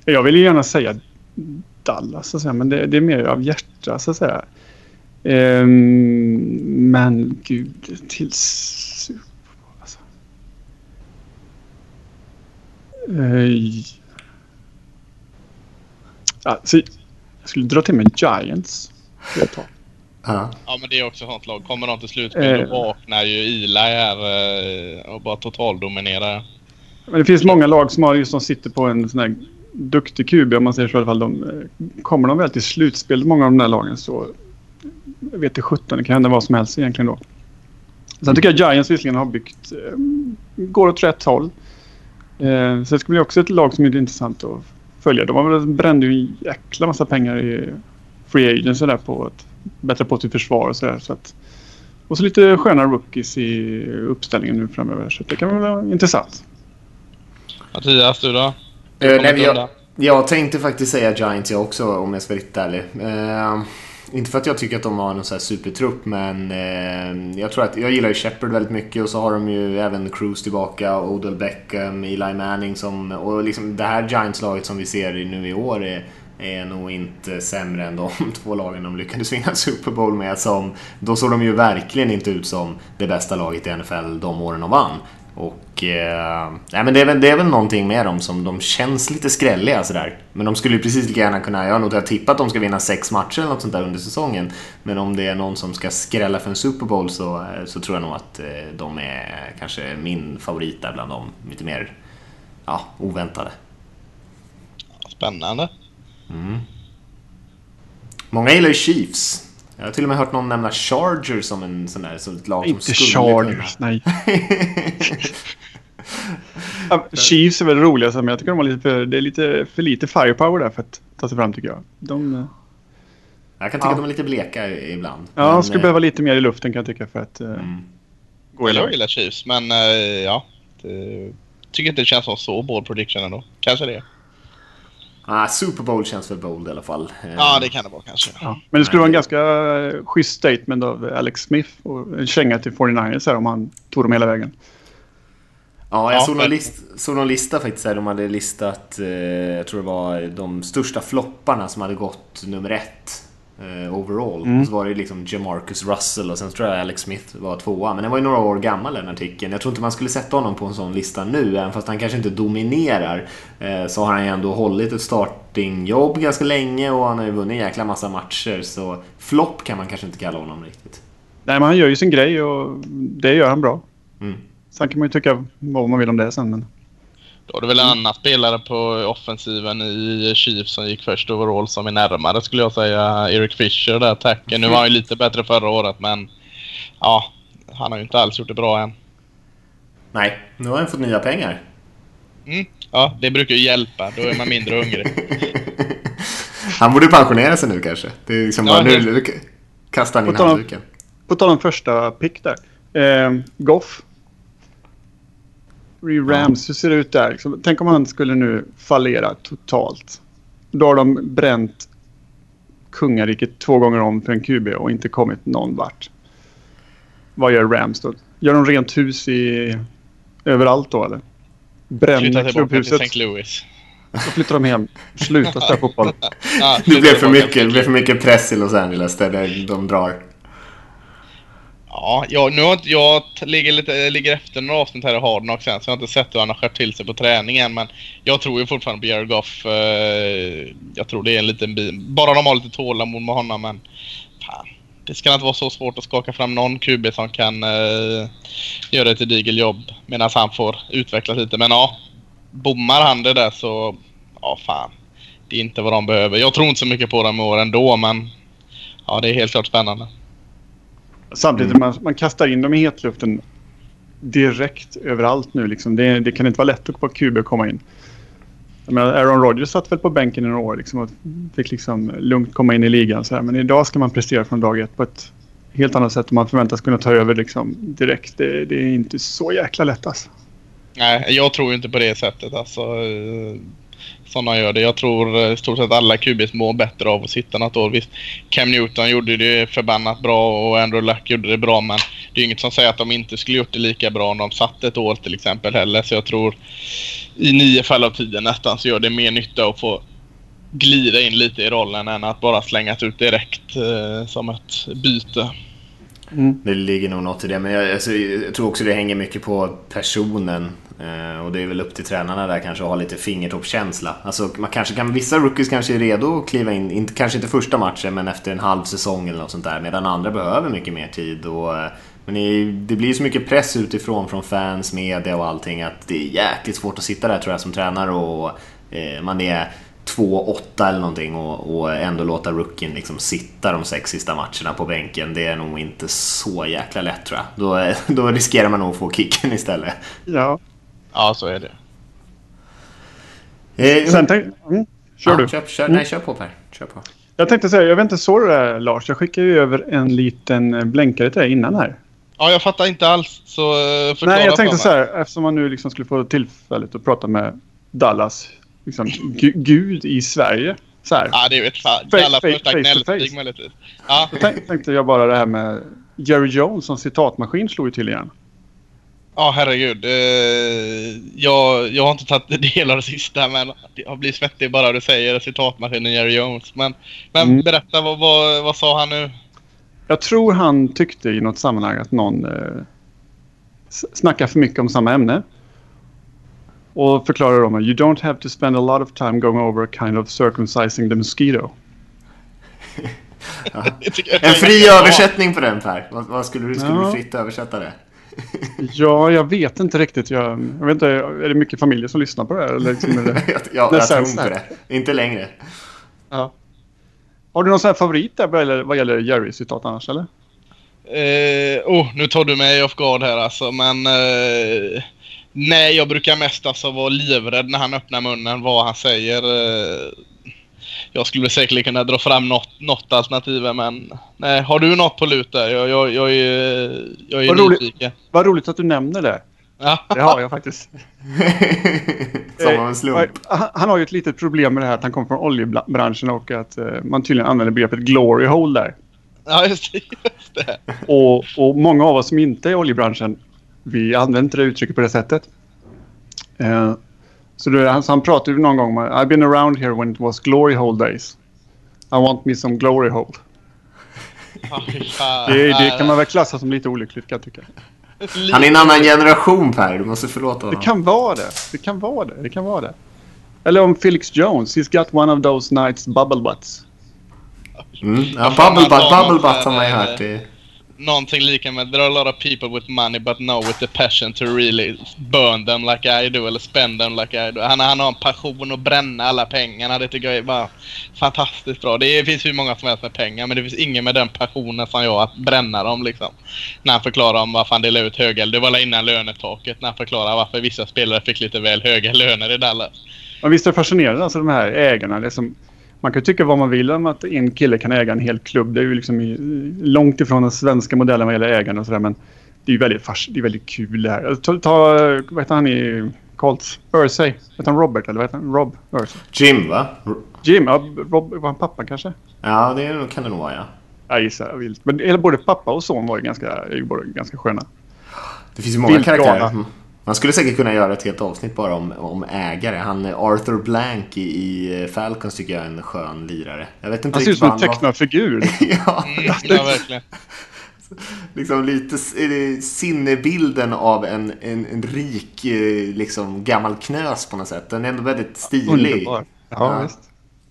Speaker 6: Jag vill ju gärna säga Dallas, så att säga, men det, det är mer av hjärta så att säga. Ehm, men gud, till Super Bowl, alltså. Eh, alltså, skulle dra till med Giants. jag.
Speaker 4: Ja.
Speaker 5: Ja men det är också ett sånt lag. Kommer de till slutspel
Speaker 6: Eh.
Speaker 5: då vaknar ju Eli här eh, och bara totaldominerar.
Speaker 6: Men det finns många lag som har just som sitter på en sån här duktig QB om man säger så i alla fall. De, eh, kommer de väl till slutspel, många av de där lagen, så jag vet det 17, det kan hända vad som helst egentligen då. Sen tycker jag Giants visserligen har byggt, eh, går åt rätt håll. Eh, så det ska bli också ett lag som är intressant att följa. De har väl brände ju en jäkla massa pengar i free agency där på att bättra på sitt försvar och sådär. Så att Och så lite sköna rookies i uppställningen nu framöver. Så det kan väl vara intressant.
Speaker 5: Mattias, du då?
Speaker 4: Eh,
Speaker 5: Du
Speaker 4: nej, jag, jag tänkte faktiskt säga Giants jag också om jag ska vara riktigt ärlig. Eh, inte för att jag tycker att de har någon så här supertrupp men eh, jag tror att jag gillar ju Shepard väldigt mycket och så har de ju även Cruz tillbaka, Odell Beckham, Eli Manning som... Och liksom det här Giants-laget som vi ser nu i år är, är nog inte sämre än de två lagen de lyckades vinna Super Bowl med. Som, då såg de ju verkligen inte ut som det bästa laget i NFL de åren de vann. Och... Eh, nej men det är, väl, det är väl någonting med dem som de känns lite skrälliga sådär. Men de skulle ju precis lika gärna kunna... Jag har nog tippat att de ska vinna sex matcher eller något sånt där under säsongen. Men om det är någon som ska skrälla för en Super Bowl så, eh, så tror jag nog att eh, de är kanske min favorit där bland dem. Lite mer ja, oväntade.
Speaker 5: Spännande.
Speaker 4: Många gillar ju Chiefs. Jag har till och med hört någon nämna Chargers som en sån där, som ett lag som
Speaker 6: Inte
Speaker 4: skulle
Speaker 6: Chargers, nej. Ja, Chiefs är väl roliga, men jag tycker de har lite för, det är lite för lite firepower där för att ta sig fram tycker jag. De, eh,
Speaker 4: Jag kan tycka att de är lite bleka i- ibland.
Speaker 6: ja, de skulle
Speaker 4: eh,
Speaker 6: behöva lite mer i luften kan jag tycka för att eh,
Speaker 4: Mm.
Speaker 6: gå hela
Speaker 5: Jag gillar Chiefs, men ja. Det, tycker inte det känns som så bold prediction ändå. Kanske det.
Speaker 4: Ah, Super Bowl känns väl bold i alla fall.
Speaker 5: Ja, det kan det vara kanske.
Speaker 6: Ja. Men det skulle vara en ganska schysst statement av Alex Smith och en känga till 49ers här om han tog dem hela vägen.
Speaker 4: Ja, jag
Speaker 5: Ja,
Speaker 4: såg, någon list, såg någon lista faktiskt där de hade listat, eh, jag tror det var de största flopparna som hade gått nummer ett overall.
Speaker 6: Mm.
Speaker 4: Så var det liksom Jamarcus Russell och sen tror jag Alex Smith var tvåa. Men den var ju några år gammal den artikeln. Jag tror inte man skulle sätta honom på en sån lista nu, även fast han kanske inte dominerar. Eh, så har han ju ändå hållit ett startingjobb ganska länge och han har ju vunnit en jäkla massa matcher. Så flopp kan man kanske inte kalla honom riktigt.
Speaker 6: Nej, men han gör ju sin grej och det gör han bra.
Speaker 4: Mm.
Speaker 6: Sen kan man ju tycka vad man vill om det sen. Men...
Speaker 5: Då är det väl en annan spelare på offensiven i Chiefs som gick först overall som är närmare skulle jag säga. Eric Fisher där, tacken. Nu var han ju lite bättre förra året men ja, han har ju inte alls gjort det bra än.
Speaker 4: Nej, nu har han fått nya pengar.
Speaker 5: Mm. Ja, det brukar ju hjälpa. Då är man mindre hungrig.
Speaker 4: Han borde pensionera sig nu kanske. Det är liksom
Speaker 5: Ja,
Speaker 4: bara, nu, nu kastar han in handduken.
Speaker 6: På tal om första pick där. Eh, Goff. Rams, hur ser det ut där? Tänk om han skulle nu fallera totalt. Då har de bränt kungariket två gånger om för en QB och inte kommit någon vart. Vad gör Rams då? Gör de rent hus i överallt då eller?
Speaker 5: Flytta
Speaker 6: Bränner
Speaker 5: tillbaka till
Speaker 6: klubbhuset.
Speaker 5: St. Louis.
Speaker 6: Så flyttar de hem. Sluta spela fotboll.
Speaker 4: Det
Speaker 5: flytta
Speaker 4: blev för
Speaker 5: tillbaka
Speaker 4: mycket,
Speaker 5: till
Speaker 4: det blev för mycket press i Los Angeles där där de drar.
Speaker 5: Ja, jag, nu har inte, jag ligger, lite, ligger efter några avsnitt här i Harden också än, så jag har inte sett hur han har skärpt till sig på träningen. Men jag tror ju fortfarande på Jared Goff. Eh, jag tror det är en liten bit. Bara de har lite tålamod med honom, men fan, det ska inte vara så svårt att skaka fram någon QB som kan eh, göra ett gediget jobb medan han får utvecklas lite. Men ja, bommar han det där så, ja fan. Det är inte vad de behöver. Jag tror inte så mycket på dem i år ändå, men ja, det är helt klart spännande.
Speaker 6: Samtidigt man, man kastar in dem i hetluften direkt överallt nu. Liksom. Det, det kan inte vara lätt att på QB komma in. Menar, Aaron Rodgers satt väl på bänken i några år liksom, och fick liksom lugnt komma in i ligan. Så här. Men idag ska man prestera från dag ett på ett helt annat sätt och man förväntas kunna ta över liksom, direkt. Det, det är inte så jäkla lätt alltså.
Speaker 5: Nej, jag tror inte på det sättet. Alltså, sådana gör det. Jag tror eh, i stort sett alla QBs mår bättre av att sitta något år. Visst, Cam Newton gjorde det förbannat bra och Andrew Luck gjorde det bra men det är inget som säger att de inte skulle gjort det lika bra om de satt ett år till exempel heller. Så jag tror i nio fall av tio nästan så gör det mer nytta att få glida in lite i rollen än att bara slängas ut direkt eh, som ett byte. Mm.
Speaker 4: Det ligger nog något i det, men jag, alltså, jag tror också det hänger mycket på personen. Eh, och det är väl upp till tränarna där kanske att ha lite fingertoppskänsla. Alltså, man kanske kan, vissa rookies kanske är redo att kliva in, inte, kanske inte första matchen, men efter en halv säsong eller något sånt där. Medan andra behöver mycket mer tid. Och, eh, men det, det blir så mycket press utifrån från fans, media och allting att det är jäkligt svårt att sitta där tror jag som tränare och eh, man är 2-8 eller någonting och, och ändå låta rookien liksom sitta de sex sista matcherna på bänken. Det är nog inte så jäkla lätt tror jag. Då, då riskerar man nog att få kicken istället.
Speaker 6: Ja.
Speaker 5: Ja, så är det.
Speaker 4: Eh,
Speaker 6: Sen tänk, mm, kör
Speaker 4: ja,
Speaker 6: du.
Speaker 4: Kör, kör, nej, kör på Per. Kör på.
Speaker 6: Jag tänkte säga, jag vet inte så det där Lars. Jag skickade ju över en liten eh, blänkare till dig innan här.
Speaker 5: Ja, jag fattar inte alls. Så eh, förklara
Speaker 6: Nej, jag tänkte så här, eftersom man nu liksom skulle få tillfället att prata med Dallas, liksom, gu- gud i Sverige. Så här.
Speaker 5: Ja, det ett fan.
Speaker 6: Face-
Speaker 5: Alla
Speaker 6: face-
Speaker 5: första
Speaker 6: face.
Speaker 5: möjligtvis. Ja,
Speaker 6: Då tänk, tänkte jag bara det här med Jerry Jones som citatmaskin slog ju till igen.
Speaker 5: ja herregud. Eh, jag, jag har inte tagit del av det sista, men jag blir svettig bara du säger citatmaskinen Jerry Jones. Men, men
Speaker 6: Mm.
Speaker 5: berätta, vad, vad, vad sa han nu?
Speaker 6: Jag tror han tyckte i något sammanhang att någon eh, snackar för mycket om samma ämne. Och förklarar om att you don't have to spend a lot of time going over kind of circumcising the mosquito.
Speaker 5: Jag
Speaker 4: En fri
Speaker 5: Ja.
Speaker 4: översättning på den Per. Vad, vad skulle du skulle
Speaker 6: Ja.
Speaker 4: du fritt översätta det?
Speaker 6: Ja, jag vet inte riktigt. Jag, jag vet inte, är det mycket familjer som lyssnar på det här? Eller liksom är det,
Speaker 4: ja, jag
Speaker 6: Det
Speaker 4: tror inte det. Inte längre.
Speaker 6: ja. Har du någon sån här favorit där vad gäller, vad gäller Jerry-citat annars eller?
Speaker 5: Eh, oh, nu tar du mig off guard här alltså, men... Eh, nej, jag brukar mest alltså vara livrädd när han öppnar munnen, vad han säger. Eh, jag skulle säkerligen kunna dra fram något, något alternativ, men... Nej, har du något på lut där? Jag, jag, jag är, jag är
Speaker 6: Vad roligt.
Speaker 5: nyfiken.
Speaker 6: Vad roligt att du nämner det.
Speaker 5: Ja.
Speaker 6: Det har jag faktiskt.
Speaker 4: Som av en slump.
Speaker 6: Eh, Han, han har ju ett litet problem med det här att han kommer från oljebranschen och att eh, man tydligen använder begreppet glory hole där.
Speaker 5: ja, just det. Just det.
Speaker 6: Och, och många av oss som inte är i oljebranschen, vi använder inte det uttrycket på det sättet. Eh, så det, han, så han pratade någon gång om I've been around here when it was glory hole days. I want me some glory hole. Det, det kan man väl klassa som lite olyckligt kan jag tycka.
Speaker 4: Han är en annan generation Per. Du måste förlåta
Speaker 6: Det
Speaker 4: honom.
Speaker 6: kan vara det. Det kan vara det. Det kan vara det. Eller om Felix Jones. He's got one of those nights bubble butts.
Speaker 4: Mm. Ja, bubble butt, bubble butt har man ju hört. Det...
Speaker 5: Någonting lika med There are a lot of people with money but no with the passion to really burn them like I do eller spend them like I do. Han, han har en passion att bränna alla pengarna. Det tycker jag är bara fantastiskt bra. Det finns hur många som helst med pengar men det finns ingen med den passionen som jag att bränna dem liksom. När han förklarar om varför han delar ut höga, det var innan lönetaket, när han förklarar varför vissa spelare fick lite väl höga löner i Dallas.
Speaker 6: Men visst är det fascinerande alltså de här ägarna. Det är som, man kan tycka vad man vill om att en kille kan äga en hel klubb. Det är ju liksom långt ifrån den svenska modellen vad gäller ägande och sådär. Men det är ju väldigt, fas, det är väldigt kul det här. Ta, ta vad heter han i Colts? Ursay. Heter han Robert eller vad heter han? Rob Ursay.
Speaker 4: Jim va?
Speaker 6: Jim? Ja, Rob, var han pappa kanske?
Speaker 4: Ja, det kan det nog vara ja.
Speaker 6: Jag gissar vilt. Men eller både pappa och son var ju ganska, ju ganska sköna.
Speaker 4: Det finns ju många
Speaker 6: Vilt
Speaker 4: karaktärer. Man skulle säkert kunna göra ett helt avsnitt bara om, om ägare. Han Arthur Blank i, i Falcons tycker jag är en skön lirare. Jag vet inte
Speaker 6: Han ser ut som en tecknad figur.
Speaker 4: ja,
Speaker 5: Mm, ja, verkligen.
Speaker 4: liksom lite sinnebilden av en, en, en rik eh, liksom, gammal knös på något sätt. Den är ändå väldigt stilig.
Speaker 6: Underbar. Ja,
Speaker 4: Ja.
Speaker 6: visst.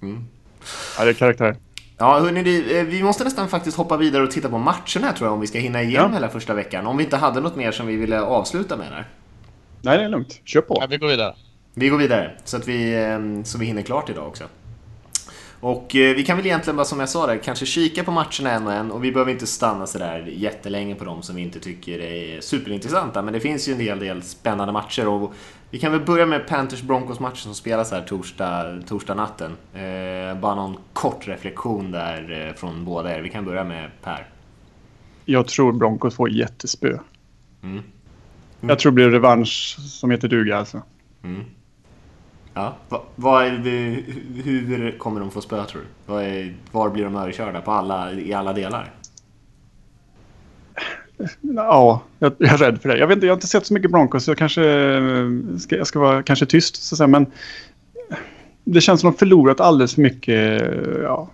Speaker 4: Mm.
Speaker 6: Ja, det är karaktär.
Speaker 4: Ja, hörni, eh, vi måste nästan faktiskt hoppa vidare och titta på matcherna tror jag om vi ska hinna igenom
Speaker 6: Ja.
Speaker 4: hela första veckan. Om vi inte hade något mer som vi ville avsluta med där.
Speaker 6: Nej, det är lugnt. Kör på.
Speaker 5: Ja, vi går vidare.
Speaker 4: Vi går vidare så att vi, eh, så vi hinner klart idag också. Och eh, vi kan väl egentligen bara som jag sa där, kanske kika på matcherna en och en och vi behöver inte stanna sådär jättelänge på dem som vi inte tycker är superintressanta. Men det finns ju en hel del spännande matcher och vi kan väl börja med Panthers Broncos matchen som spelas här torsdag, torsdag natten. Eh, bara någon kort reflektion där eh, från båda er. Vi kan börja med Per.
Speaker 6: Jag tror Broncos får jättespö.
Speaker 4: Mm.
Speaker 6: Jag tror det blir revansch som heter duga alltså.
Speaker 4: Ja, va, vad är det, hur kommer de få spö tror du? Är, var blir de överkörda på alla, i alla delar?
Speaker 6: Ja, jag, jag är rädd för det. Jag, vet inte, jag har inte sett så mycket Broncos så jag kanske ska, jag ska vara kanske tyst. Så säga, men det känns som att de förlorat alldeles för mycket. Ja.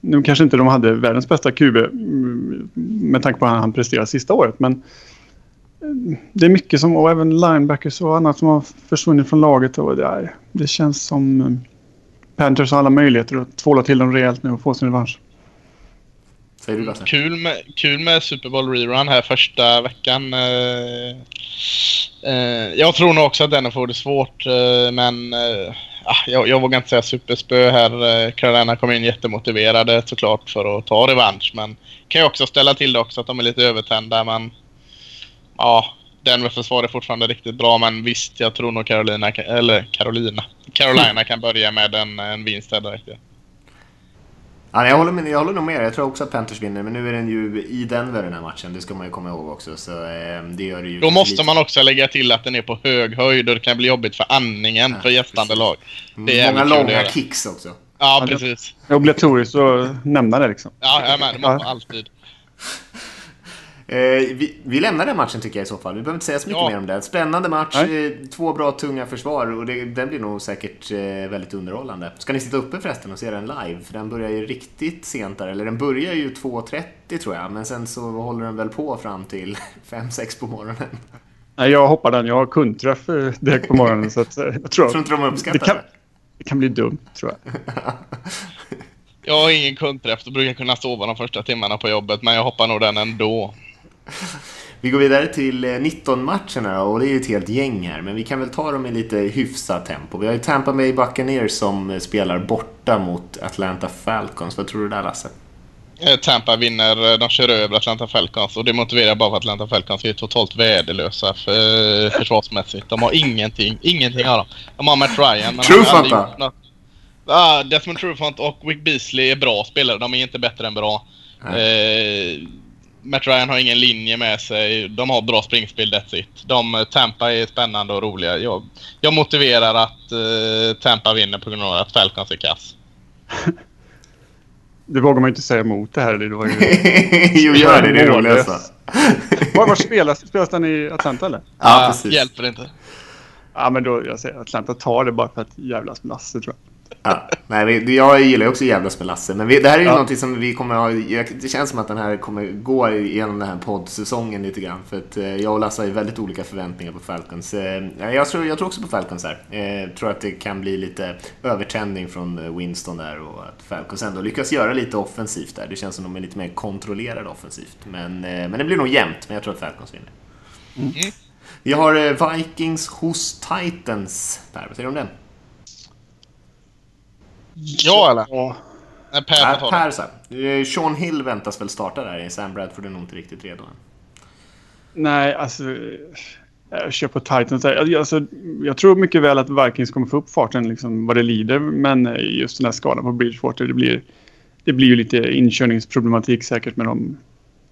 Speaker 6: Nu kanske inte de hade världens bästa QB mm, med tanke på hur han presterade sista året. Men det är mycket som, och även linebackers och annat som har försvunnit från laget. Och det, är, det känns som eh, Panthers har alla möjligheter att tvåla till dem rejält nu och få sin revansch.
Speaker 4: Säger du Lasse?
Speaker 5: Kul med, kul med Super Bowl rerun här första veckan. Eh, eh, jag tror nog också att den får det svårt, men ah, jag, jag vågar inte säga superspö här. Carolina kom in jättemotiverade såklart för att ta revansch, men kan ju också ställa till det också att de är lite övertända, men ja, Denver försvar är fortfarande riktigt bra, men visst, jag tror nog Carolina, kan- eller Carolina, Carolina kan börja med en, en vinst här direkt. ja.
Speaker 4: Ja, jag, håller med, jag håller nog med Jag tror också att Panthers vinner, men nu är den ju i Denver den här matchen. Det ska man ju komma ihåg också. Så, eh, det gör det ju
Speaker 5: Då måste
Speaker 4: lite-
Speaker 5: man också lägga till att den är på hög höjd och det kan bli jobbigt för andningen för gästande lag. Det är
Speaker 4: Många långa kicks också.
Speaker 5: Ja, precis.
Speaker 6: Det är obligatoriskt att nämna det liksom.
Speaker 5: Ja, jag är med. Det måste man alltid.
Speaker 4: Eh, vi, vi lämnar den matchen tycker jag i så fall. Vi behöver inte säga så mycket
Speaker 5: Ja.
Speaker 4: mer om det. Spännande match,
Speaker 6: Nej.
Speaker 4: eh, två bra tunga försvar och det, den blir nog säkert eh, väldigt underhållande. Ska ni sitta uppe förresten och se den live? För den börjar ju riktigt sent där, eller den börjar ju 2.30 tror jag, men sen så håller den väl på fram till 5-6 på morgonen.
Speaker 6: Nej, jag hoppar den. Jag har kundträff direkt på morgonen. så att, jag tror,
Speaker 4: Tror inte de
Speaker 6: det,
Speaker 4: uppskattar
Speaker 6: kan,
Speaker 4: det?
Speaker 6: det kan bli dumt, tror jag.
Speaker 5: Jag har ingen kundträff och brukar kunna sova de första timmarna på jobbet, men jag hoppar nog den ändå.
Speaker 4: Vi går vidare till eh, 19-matcherna då, och det är ju ett helt gäng här, men vi kan väl ta dem i lite hyfsat tempo. Vi har ju Tampa Bay Buccaneers som eh, spelar borta mot Atlanta Falcons. Vad tror du där Lasse?
Speaker 5: Eh, Tampa vinner, eh, de kör över Atlanta Falcons och det motiverar bara för att Atlanta Falcons är totalt värdelösa för, försvarsmässigt. De har ingenting, ingenting har de. De har Matt Ryan men
Speaker 4: Trufant
Speaker 5: han har aldrig. Ah, Desmond Trufant och Wick Beasley är bra spelare, de är inte bättre än bra. Eh, Matt Ryan har ingen linje med sig, de har bra springspel, that's it. De, Tampa är spännande och roliga. Jag, jag motiverar att eh, Tampa vinner på grund av att Falcons är kass.
Speaker 6: Det vågar man ju inte säga emot det här. Det var ju...
Speaker 4: jo, gör det. Det är
Speaker 6: Mållös.
Speaker 4: roligaste.
Speaker 6: var, var spelas, spelas den i Atlanta eller?
Speaker 4: Ja,
Speaker 5: Ah,
Speaker 4: precis.
Speaker 5: Hjälper inte.
Speaker 6: Ja, men då jag säger Atlanta tar det bara för att jävlas med Lasse tror jag.
Speaker 4: Ja. Nej, jag gillar ju också jävlas med Lasse, men vi, det här är ju
Speaker 6: Ja.
Speaker 4: någonting som vi kommer ha... jag- Det känns som att den här kommer gå igenom den här poddsäsongen lite grann. För att eh, jag och Lasse har ju väldigt olika förväntningar på Falcons. Eh, ja, Jag tror, jag tror också på Falcons här. Eh, tror att det kan bli lite övertändning från Winston där och att Falcons ändå lyckas göra lite offensivt där. Det känns som de är lite mer kontrollerade offensivt. Men, men det blir nog jämnt, men jag tror att Falcons vinner.
Speaker 5: Mm.
Speaker 4: Vi har Vikings hos Titans. Per, vad säger du om den?
Speaker 5: Ja eller?
Speaker 6: Ja,
Speaker 5: Nej, Per
Speaker 4: Per,
Speaker 5: ta
Speaker 4: per här. Eh, Sean Hill väntas väl starta där. Sam Bradford är nog inte riktigt redo än.
Speaker 6: nej, alltså... Jag kör på Titans. där. Alltså, jag tror mycket väl att Vikings kommer få upp farten liksom, vad det lider. Men just den här skadan på Bridgewater, det blir, det blir ju lite inkörningsproblematik säkert med, dem,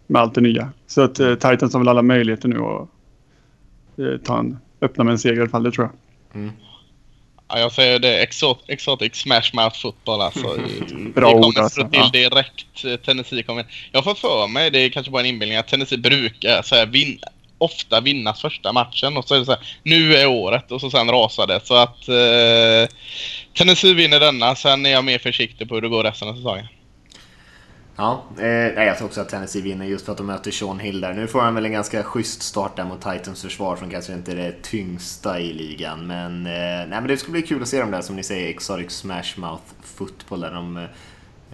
Speaker 6: med allt det nya. Så att eh, Titans har väl alla möjligheter nu att eh, ta en, öppna med en seger i alla fall, det tror jag.
Speaker 5: Ja, jag säger det. Exot, exotic smash mouth football alltså.
Speaker 6: Bra
Speaker 5: det
Speaker 6: ord,
Speaker 5: kommer
Speaker 6: alltså.
Speaker 5: till
Speaker 6: Ja.
Speaker 5: direkt. eh, Tennessee kommer. Jag har fått för mig, det är kanske bara en inbillning, att Tennessee brukar så här, vin, ofta vinna första matchen och så är det så här, nu är året och så sen rasar det. Så att eh, Tennessee vinner denna, sen är jag mer försiktig på hur det går resten av säsongen.
Speaker 4: Ja, eh, nej, jag tror också att Tennessee vinner just för att de möter Sean Hill där. Nu får han väl en ganska schysst start där mot Titans försvar som kanske inte är det tyngsta i ligan. Men, eh, nej, men det ska bli kul att se dem där som ni säger, Exotic Smash Mouth Football där de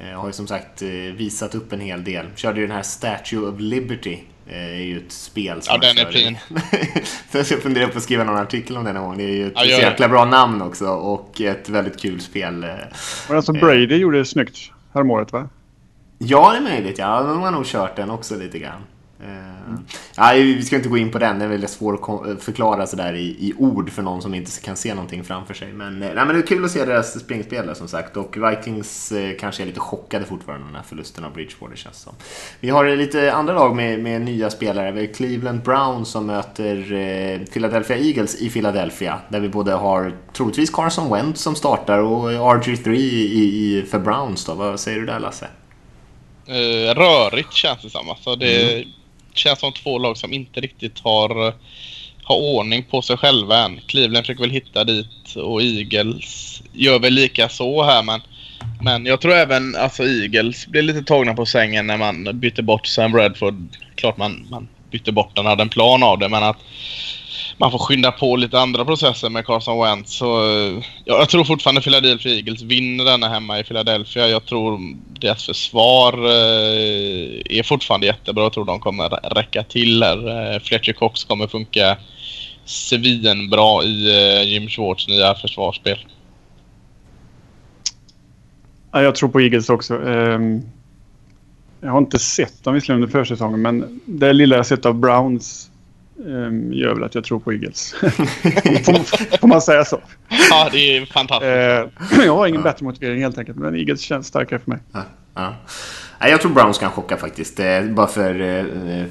Speaker 4: eh, har ju som sagt eh, visat upp en hel del. Körde ju den här Statue of Liberty. Eh, är ju ett spel som
Speaker 5: Ja, den är fin.
Speaker 4: Så jag funderar på att skriva någon artikel om den någon gång. Det är ju ett
Speaker 5: Ja, det.
Speaker 4: jäkla bra namn också och ett väldigt kul spel. eh.
Speaker 6: Men alltså Brady gjorde det snyggt häromåret va?
Speaker 4: Ja, det är möjligt. Ja, de har nog kört den också lite grann. Mm. ja, vi ska inte gå in på den, den är väldigt svår att eh, förklara sådär i, i ord för någon som inte kan se någonting framför sig. Men, eh, nej, men det är kul att se deras springspel där, som sagt. Och Vikings eh, kanske är lite chockade fortfarande av den här förlusten av Bridgewater känns det som. Vi har lite andra lag med, med nya spelare. Vi har Cleveland Browns som möter eh, Philadelphia Eagles i Philadelphia. Där vi både har troligtvis Carson Wentz som startar och RG3 i, i, för Browns. Då. Vad säger du där Lasse?
Speaker 5: Eh, rörigt känns det som. Alltså, det känns som två lag som inte riktigt har, har ordning på sig själva än. Cleveland försöker väl hitta dit och Eagles gör väl lika så här men men jag tror även alltså Eagles blir lite tagna på sängen när man bytte bort Sam Bradford. Klart man, man bytte bort den, hade en plan av det men att man får skynda på lite andra processer med Carson Wentz. Så, eh, ja, jag tror fortfarande Philadelphia Eagles vinner denna hemma i Philadelphia. Jag tror deras försvar eh, är fortfarande jättebra. Jag tror de kommer räcka till här. Eh, Fletcher Cox kommer funka svinbra i eh, Jim Schwartz nya försvarsspel.
Speaker 6: Ja, jag tror på Eagles också. Um, jag har inte sett dem visserligen under försäsongen men det lilla jag sett av Browns gör väl att jag tror på Eagles. får, får man säga så?
Speaker 5: Ja, det är fantastiskt.
Speaker 6: Eh, jag har ingen bättre motivering helt enkelt men Eagles känns starkare för mig.
Speaker 4: Ja. Ja. Nej, jag tror Browns kan chocka faktiskt. Eh, bara för... Eh,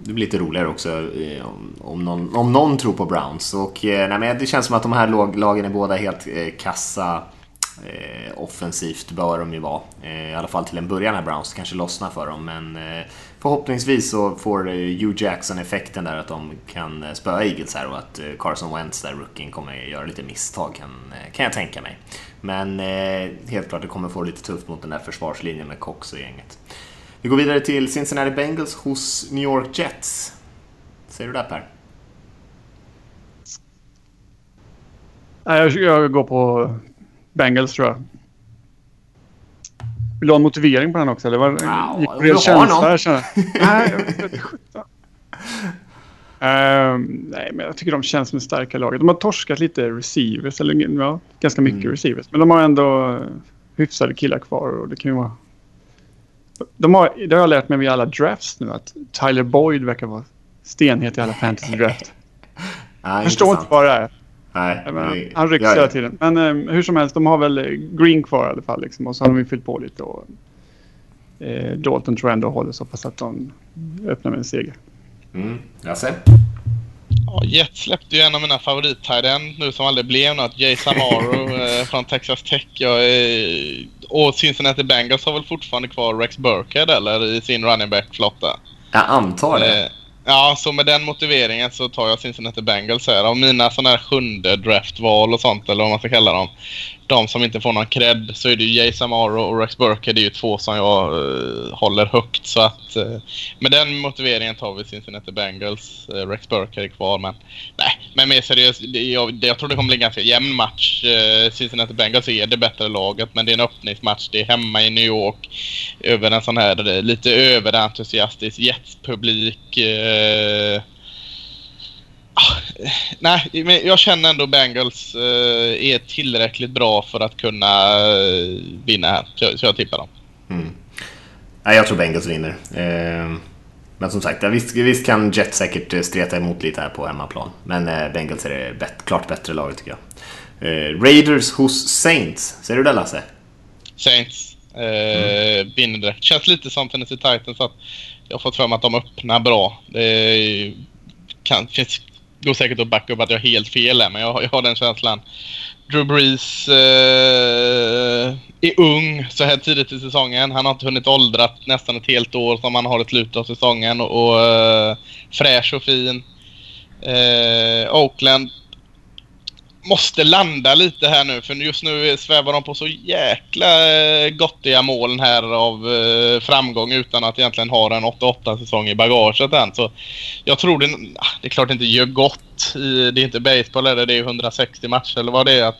Speaker 4: det blir lite roligare också eh, om, om, någon, om någon tror på Browns. Och, eh, nej, men det känns som att de här lag, lagen är båda helt eh, kassa. Eh, offensivt bör de ju vara. Eh, I alla fall till en början när Browns kanske lossnar för dem. Men eh, förhoppningsvis så får eh, Hugh Jackson effekten där att de kan eh, spöa Eagles här och att eh, Carson Wentz där, rookien, kommer göra lite misstag kan, kan jag tänka mig. Men helt klart det kommer få lite tufft mot den där försvarslinjen med Cox och gänget. Vi går vidare till Cincinnati Bengals hos New York Jets. Säger du det Per?
Speaker 6: Jag, jag går på Bengals tror jag. Vill du ha en motivering på den också? Eller var,
Speaker 4: ja, gick på ren känsla? Jag känner,
Speaker 6: nej, uh, nej, men jag tycker de känns som ett starka laget. De har torskat lite receivers, eller ja, ganska mycket mm. receivers. Men de har ändå hyfsade killar kvar och det kan ju vara... De har, det har jag lärt mig vid alla drafts nu att Tyler Boyd verkar vara stenhet i alla fantasy draft. jag förstår inte vad det är.
Speaker 4: Nej,
Speaker 6: det, han rycks hela tiden. Men eh, hur som helst, de har väl Green kvar i alla fall. Liksom, och så har de ju fyllt på lite. Och, eh, Dalton tror jag ändå håller så pass att de öppnar med en seger.
Speaker 4: Mm. Lasse?
Speaker 5: Ja, Jet släppte ju en av mina favorit nu som aldrig blev något. Jay Samaro eh, från Texas Tech. Jag, eh, och Cincinnati Bengals har väl fortfarande kvar Rex Burkhead eller i sin running back-flotta.
Speaker 4: Jag antar det.
Speaker 5: Ja, så med den motiveringen så tar jag Cincinnati Bengals här. Av mina sådana här sjunde draftval och sånt, eller vad man ska kalla dem de som inte får någon cred så är det ju Jay Samaro och Rex Burke. Det är ju två som jag uh, håller högt. Så att uh, med den motiveringen tar vi Cincinnati Bengals. Uh, Rex Burke är kvar men nej, men mer seriöst. Jag, jag tror det kommer bli en ganska jämn match. Uh, Cincinnati Bengals är det bättre laget men det är en öppningsmatch. Det är hemma i New York över en sån här lite överentusiastisk jetspublik. Uh, nej, men jag känner ändå Bengals eh, är tillräckligt bra för att kunna eh, vinna här. Så, så, jag tippar dem.
Speaker 4: Mm. Nej, jag tror Bengals vinner. Eh, men som sagt, visst, visst kan Jets säkert eh, streta emot lite här på hemmaplan. Men eh, Bengals är det bet, klart bättre laget tycker jag. Eh, Raiders hos Saints. Ser du det Lasse?
Speaker 5: Saints. Mm. Vinner direkt. Känns lite som Tennessee Titans att jag har fått mig att de öppnar bra. Det kan, finns går säkert att backa upp att jag har helt fel här, men jag, jag har den känslan. Drew Brees eh, är ung så här tidigt i säsongen. Han har inte hunnit åldras nästan ett helt år som han har i slutet av säsongen. Och, och eh, fräsch och fin. Eh, Oakland måste landa lite här nu för just nu svävar de på så jäkla eh, gottiga moln här av eh, framgång utan att egentligen ha en 8-8 säsong i bagaget än. Så jag tror det, ah, det är klart det inte gör gott. Det är inte baseball eller det är 160 matcher eller vad det är.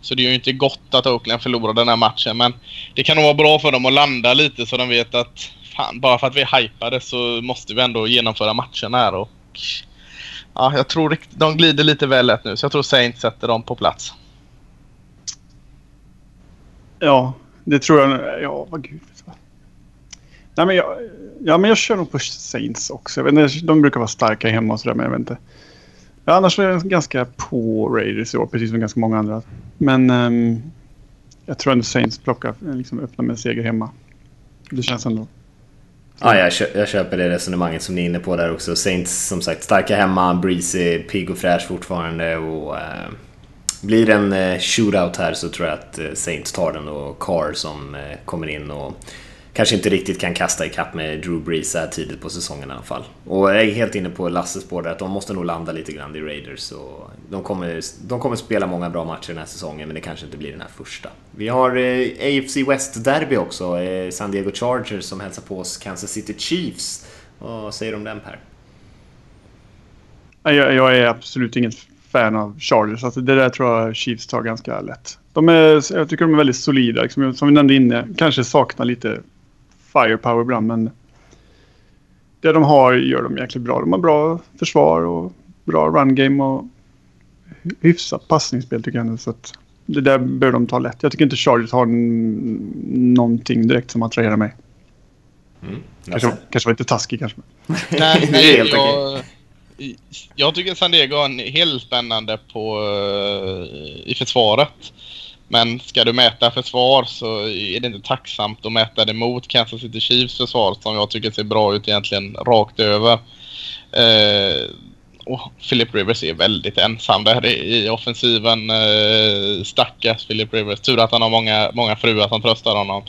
Speaker 5: Så det är ju inte gott att Oakland förlorar den här matchen men det kan nog vara bra för dem att landa lite så de vet att fan, bara för att vi är hypade så måste vi ändå genomföra matchen här och ja, jag tror de glider lite väl lätt nu, så jag tror Saints sätter dem på plats.
Speaker 6: Ja, det tror jag. Ja, vad gud. Nej, men jag, ja, men jag kör nog på Saints också. Jag vet inte, de brukar vara starka hemma och sådär, men jag vet inte. Ja, annars är jag ganska på Raiders i år, precis som ganska många andra. Men um, jag tror ändå Saints plockar, liksom öppnar med en seger hemma. Det känns ändå
Speaker 4: Ja, jag, köper, jag köper det resonemanget som ni är inne på där också. Saints som sagt starka hemma, Breezy, pigg och fräsch fortfarande. Och, eh, blir det en eh, shootout här så tror jag att eh, Saints tar den och Carr som eh, kommer in och kanske inte riktigt kan kasta ikapp med Drew Brees här tidigt på säsongen i alla fall. Och jag är helt inne på Lasses spår där att de måste nog landa lite grann i Raiders. Och de, kommer, de kommer spela många bra matcher den här säsongen men det kanske inte blir den här första. Vi har eh, AFC West-derby också. Eh, San Diego Chargers som hälsar på oss Kansas City Chiefs. Vad säger du om den Per?
Speaker 6: Jag, jag är absolut inget fan av Chargers. Alltså det där tror jag Chiefs tar ganska lätt. De är, jag tycker de är väldigt solida. Liksom, som vi nämnde inne, kanske saknar lite firepower ibland men det de har gör de jäkligt bra. De har bra försvar och bra run game och hyfsat passningsspel tycker jag. Så att det där bör de ta lätt. Jag tycker inte Chargers har någonting direkt som attraherar mig. Mm, kanske, kanske var lite taskig kanske.
Speaker 5: nej, nej jag, jag tycker San Diego är helt spännande på, uh, i försvaret. Men ska du mäta försvar så är det inte tacksamt att mäta det mot Kansas City Chiefs försvar som jag tycker ser bra ut egentligen rakt över. Eh, och Philip Rivers är väldigt ensam där i, i offensiven. Eh, stackars Philip Rivers. Tur att han har många, många fruar som tröstar honom.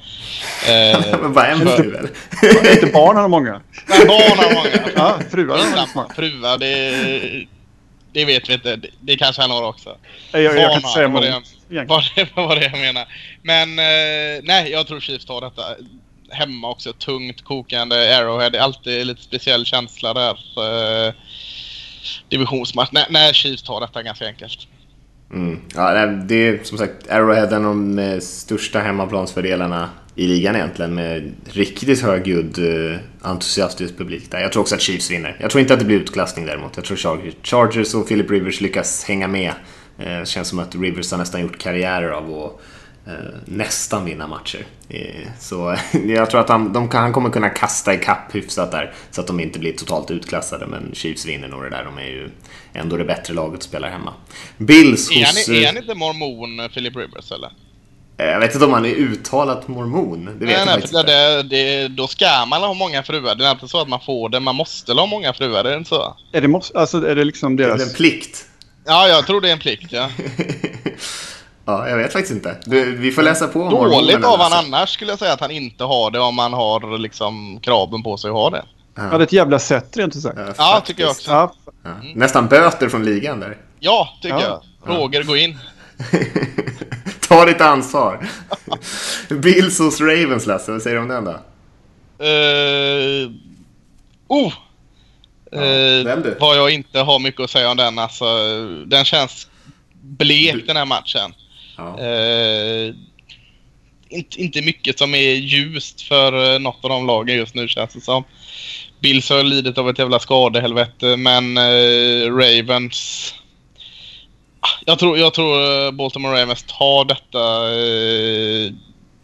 Speaker 4: Eh, Men bara en fru väl?
Speaker 6: inte barn har många.
Speaker 5: Men barn har många.
Speaker 6: Ja, fruar har många.
Speaker 5: Fruar, det, det vet vi inte. Det, det kanske han har också.
Speaker 6: Jag, jag, kan inte säga emot.
Speaker 5: Var det var det jag menar. Men eh, nej, jag tror Chiefs tar detta. Hemma också, tungt kokande Arrowhead. Det är alltid lite speciell känsla där. Eh, divisionsmatch. Nej, nej, Chiefs tar detta ganska enkelt.
Speaker 4: Mm. Ja, det är som sagt Arrowhead en av de eh, största hemmaplansfördelarna i ligan egentligen med riktigt högljudd eh, entusiastisk publik där. Jag tror också att Chiefs vinner. Jag tror inte att det blir utklassning däremot. Jag tror Chargers, Chargers och Philip Rivers lyckas hänga med. Eh, känns som att Rivers har nästan gjort karriärer av att eh, nästan vinna matcher. Eh, så jag tror att han, de han kommer kunna kasta ikapp hyfsat där så att de inte blir totalt utklassade. Men Chiefs vinner nog det där. De är ju ändå det bättre laget och spelar hemma. Bills
Speaker 5: Är
Speaker 4: hos...
Speaker 5: han, är han inte mormon, Philip Rivers, eller?
Speaker 4: Jag vet inte om han är uttalat mormon. Det vet
Speaker 5: Nej,
Speaker 4: jag
Speaker 5: nej,
Speaker 4: inte.
Speaker 5: det, det, då ska man ha många fruar. Det är inte så att man får det, man måste ha många fruar. Det är inte så?
Speaker 6: Är det, måste, alltså, är det liksom
Speaker 4: Det är
Speaker 6: deras...
Speaker 4: en plikt.
Speaker 5: Ja, jag tror det är en plikt, ja.
Speaker 4: Ja, jag vet faktiskt inte. Du, vi får läsa på om
Speaker 5: Dåligt av han
Speaker 4: alltså.
Speaker 5: annars skulle jag säga att han inte har det om han har liksom kraven på sig att ha det.
Speaker 6: Ja, det är ett jävla sätt rent ut sagt.
Speaker 4: Ja,
Speaker 5: Ja, tycker jag också.
Speaker 6: Ja,
Speaker 4: Ja. Nästan böter från ligan där.
Speaker 5: Ja, tycker
Speaker 6: Ja.
Speaker 5: jag. Roger, gå in.
Speaker 4: Ta ditt ansvar. Bills hos Ravens, Lasse. Vad säger du om den då?
Speaker 5: Uh, oh! Eh,
Speaker 4: vem du?
Speaker 5: vad jag inte har mycket att säga om den. Alltså, den känns blek den här matchen.
Speaker 4: Ja.
Speaker 5: Eh, inte, inte mycket som är ljust för eh, något av de lagen just nu känns det som. Bills har lidit av ett jävla skadehelvete men eh, Ravens... Ah, Jag tror, jag tror eh, Baltimore Ravens tar detta eh,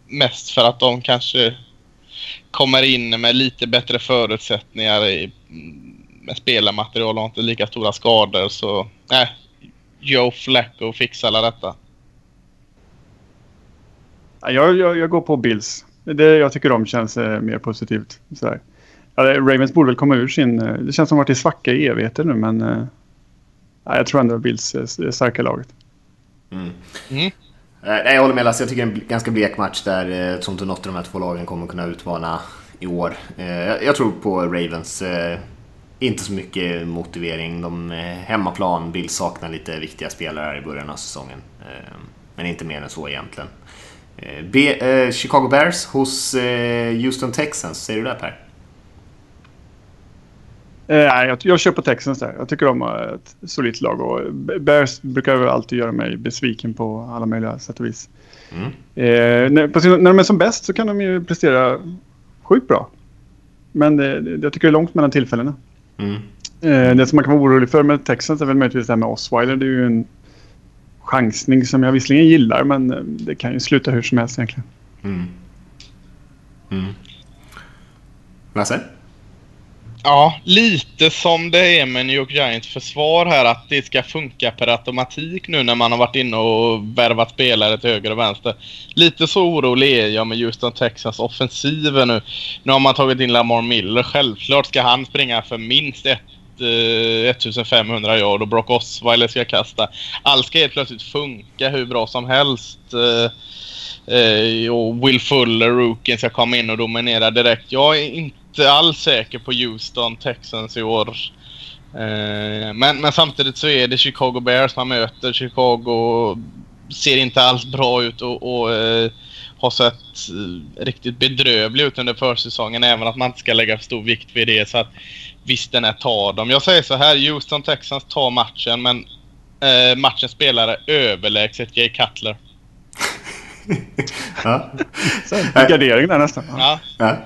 Speaker 5: mest för att de kanske kommer in med lite bättre förutsättningar i, med spelarmaterial och inte lika stora skador så... Nej, Joe Flacco fixar alla detta.
Speaker 6: Ja, Jag, jag, jag går på Bills. Det, jag tycker de känns eh, mer positivt. Sådär. Ja, det- Ravens borde väl komma ur sin... eh, Det känns som att de varit i svacka i evigheter nu men... Eh, ja, jag tror ändå Bills är är starka laget.
Speaker 5: Mm.
Speaker 4: Eh, Nej, jag håller med Lasse. Jag tycker det är en ganska blek match där. eh, Jag tror inte något av de här två lagen kommer kunna utmana i år. Eh, Jag jag tror på Ravens. Inte så mycket motivering. De eh, hemmaplan. Bill saknar lite viktiga spelare här i början av säsongen. Eh, Men inte mer än så egentligen. Eh, B, eh, Chicago Bears hos eh, Houston Texans. Säger du det Per?
Speaker 6: Eh, nej, jag, jag kör på Texans där. Jag tycker de har ett solitt lag. Och Bears brukar väl alltid göra mig besviken på alla möjliga sätt och vis.
Speaker 4: Mm.
Speaker 6: När, på sin, när de är som bäst så kan de ju prestera sjukt bra. Men det, det, jag tycker det är långt mellan tillfällena.
Speaker 4: Mm.
Speaker 6: Eh, det som man kan vara orolig för med Texans är väl möjligtvis det här med Osweiler. Det är ju en chansning som jag visserligen gillar men eh, det kan ju sluta hur som helst egentligen.
Speaker 4: Mm. Mm. Lasse?
Speaker 5: Ja, lite som det är med New York Giants försvar här att det ska funka per automatik nu när man har varit inne och värvat spelare till höger och vänster. Lite så orolig är jag med Houston Texas offensiver nu. Nu har man tagit in Lamar Miller. Självklart ska han springa för minst ett, eh, 1500 yard och Brock Osweiler ska kasta. Allt ska helt plötsligt funka hur bra som helst. Eh, eh, och Will Fuller, rookien, ska komma in och dominera direkt. Jag är inte inte alls säker på Houston Texans i år. Eh, men, men samtidigt så är det Chicago Bears man möter. Chicago ser inte alls bra ut och, och eh, har sett eh, riktigt bedrövlig ut under försäsongen. Även att man inte ska lägga för stor vikt vid det. Så att visst, den är tar dem. Jag säger så här, Houston Texans tar matchen men eh, matchens spelare överlägset Jay Cutler.
Speaker 4: Ja.
Speaker 6: Så, gardering där nästan. Ja.
Speaker 5: Ja.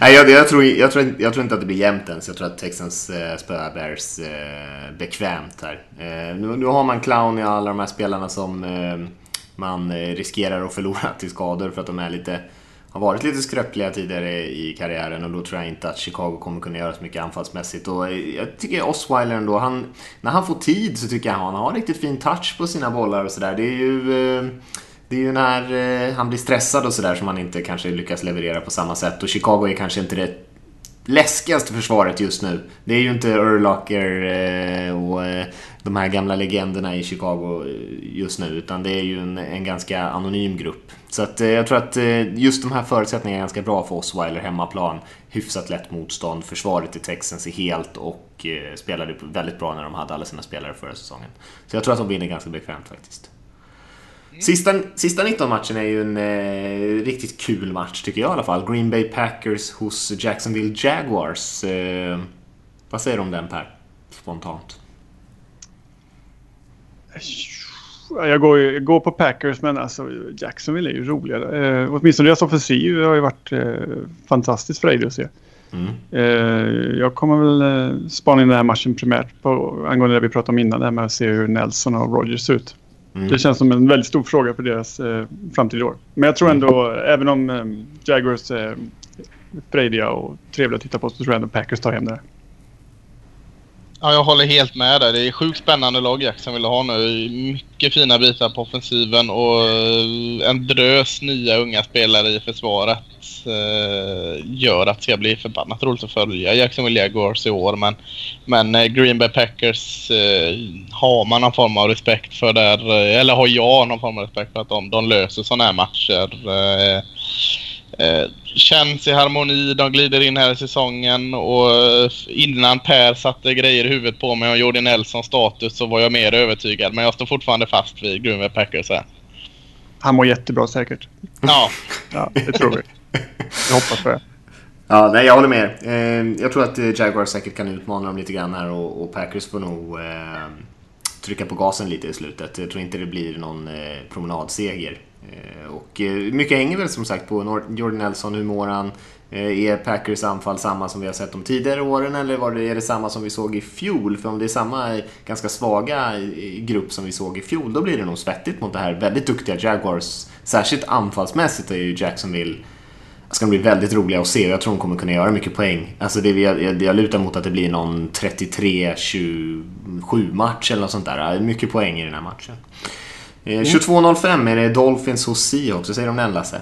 Speaker 4: Nej, jag, jag, tror, jag, tror, inte- jag tror inte att det blir jämnt ens. Jag tror att Texans eh, spöar Bears eh, bekvämt här. Eh, nu, nu har man clown i alla de här spelarna som eh, man eh, riskerar att förlora till skador för att de är lite, har varit lite skröpliga tidigare i karriären och då tror jag inte att Chicago kommer kunna göra så mycket anfallsmässigt. Och eh, jag tycker Osweiler ändå, han, när han får tid så tycker jag han har riktigt fin touch på sina bollar och sådär. Det är ju... Eh, det är ju när eh, han blir stressad och sådär som han inte kanske lyckas leverera på samma sätt. Och Chicago är kanske inte det läskigaste försvaret just nu. Det är ju inte Urlacher eh, och eh, de här gamla legenderna i Chicago just nu, utan det är ju en, en ganska anonym grupp. Så att, jag tror att just de här förutsättningarna är ganska bra för Osweiler hemmaplan. Hyfsat lätt motstånd, försvaret i Texans är helt och spelade väldigt bra när de hade alla sina spelare förra säsongen. Så jag tror att de vinner ganska bekvämt faktiskt. Sista, sista 19 matchen är ju en eh, riktigt kul match tycker jag i alla fall. Green Bay Packers hos Jacksonville Jaguars. Eh, vad säger du om den Per? Spontant.
Speaker 6: Jag går, jag går på Packers men alltså Jacksonville är ju roligare. Eh, åtminstone deras offensiv har ju varit eh, fantastiskt frejdig att se. Mm. Eh, jag kommer väl eh, spana in den här matchen primärt på, angående det vi pratade om innan, det här med att se hur Nelson och Rogers ser ut. Mm. Det känns som en väldigt stor fråga för deras eh, framtid i år. Men jag tror ändå, mm. även om eh, Jaguars är frejdiga och trevliga att titta på så tror jag ändå Packers tar hem det.
Speaker 5: Ja, jag håller helt med där. Det är sjukt spännande lag Jackson vill ha nu. Mycket fina bitar på offensiven och eh, en drös nya unga spelare i försvaret eh, gör att det ska bli förbannat roligt att följa Jacksonville Jaguars i år. Men, men eh, Green Bay Packers eh, har man någon form av respekt för där, eh, eller har jag någon form av respekt för att de, de löser sådana här matcher. Eh, Eh, känns i harmoni, de glider in här i säsongen och eh, innan Per satte grejer i huvudet på mig och Jordi Nelsons status så var jag mer övertygad. Men jag står fortfarande fast vid Green Bay Packers här.
Speaker 6: Han mår jättebra säkert.
Speaker 5: Ja.
Speaker 6: ja, det tror vi. Jag hoppas på det.
Speaker 4: Ja, nej, jag håller med. Eh, jag tror att eh, Jaguars säkert kan utmana dem lite grann här och, och Packers får nog eh, trycka på gasen lite i slutet. Jag tror inte det blir någon eh, promenadseger. Eh, och eh, mycket hänger väl som sagt på Jordan Nelson, hur mår han? Eh, är Packers anfall samma som vi har sett de tidigare åren eller var det, är det samma som vi såg i fjol? För om det är samma ganska svaga grupp som vi såg i fjol, då blir det nog svettigt mot det här väldigt duktiga Jaguars. Särskilt anfallsmässigt är ju Jacksonville ska bli väldigt roliga att se och jag tror de kommer kunna göra mycket poäng. Alltså det, jag, jag lutar mot att det blir någon 33-27 match eller något sånt där. Mycket poäng i den här matchen. Eh, 22.05 är det Dolphins hos Seahawks. Vad säger du om den Lasse?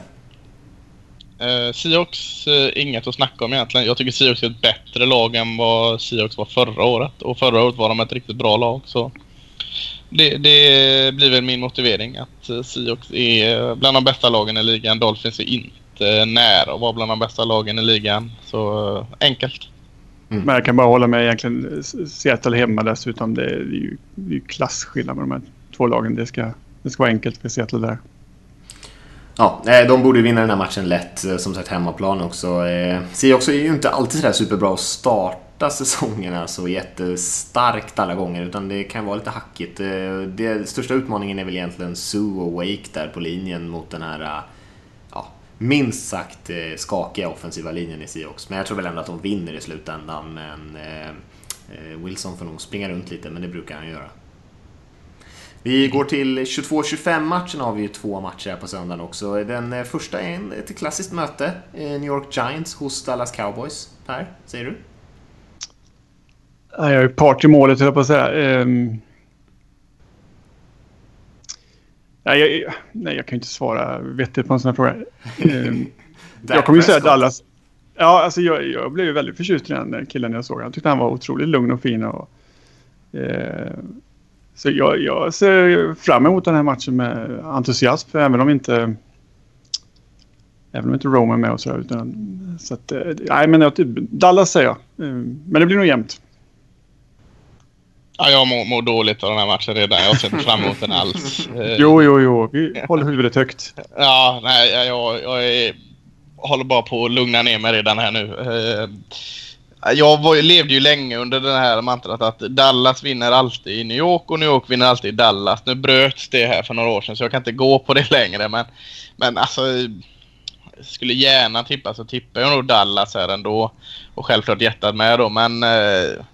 Speaker 5: Eh, Seahawks, eh, inget att snacka om egentligen. Jag tycker Seahawks är ett bättre lag än vad Seahawks var förra året. Och förra året var de ett riktigt bra lag. Så det, det blir väl min motivering att eh, Seahawks är bland de bästa lagen i ligan. Dolphins är inte nära att vara bland de bästa lagen i ligan. Så eh, enkelt.
Speaker 6: Mm. Men jag kan bara hålla med egentligen. Seattle hemma dessutom. Det är ju, det är ju klasskillnad med de här två lagen. Det ska det ska vara enkelt för Seattle där.
Speaker 4: Ja, de borde vinna den här matchen lätt. Eh, som sagt hemmaplan också. Eh, Seahawks är ju inte alltid sådär superbra att starta säsongerna så alltså, jättestarkt alla gånger. Utan det kan vara lite hackigt. Eh, den största utmaningen är väl egentligen Sue och Wake där på linjen mot den här ja, minst sagt skakiga offensiva linjen i Seahawks. Men jag tror väl ändå att de vinner i slutändan. Men Wilson får nog springa runt lite, men det brukar han göra. Vi går till 22-25 matchen har vi ju två matcher här på söndagen också. Den eh, första är ett klassiskt möte. Eh, New York Giants hos Dallas Cowboys. Per, säger du?
Speaker 6: Jag är part i målet, höll jag på att säga. Um... Nej, jag, nej, jag kan inte svara vettigt på en sån här fråga. Um... jag kommer ju säga Dallas. Ja, alltså jag, jag blev väldigt förtjust i den killen jag såg. Jag tyckte han var otroligt lugn och fin. Och, eh, så jag, jag, ser fram emot den här matchen med entusiasm, även om inte Även om inte Rome är med och så. Utan, så att, eh, nej, men jag, typ, Dallas säger jag. Eh, men det blir nog jämnt.
Speaker 5: Ja, jag mår, mår dåligt av den här matchen redan. Jag ser inte fram emot den alls.
Speaker 6: jo, jo, jo. Vi håller huvudet högt.
Speaker 5: Ja, nej, jag, jag är, håller bara på att lugna ner mig redan här nu. Jag var, levde ju länge under det här mantrat att Dallas vinner alltid i New York och New York vinner alltid i Dallas. Nu bröts det här för några år sedan så jag kan inte gå på det längre. Men, men alltså, skulle gärna tippa så tippar jag nog Dallas här ändå. Och självklart hjärtat med då men eh,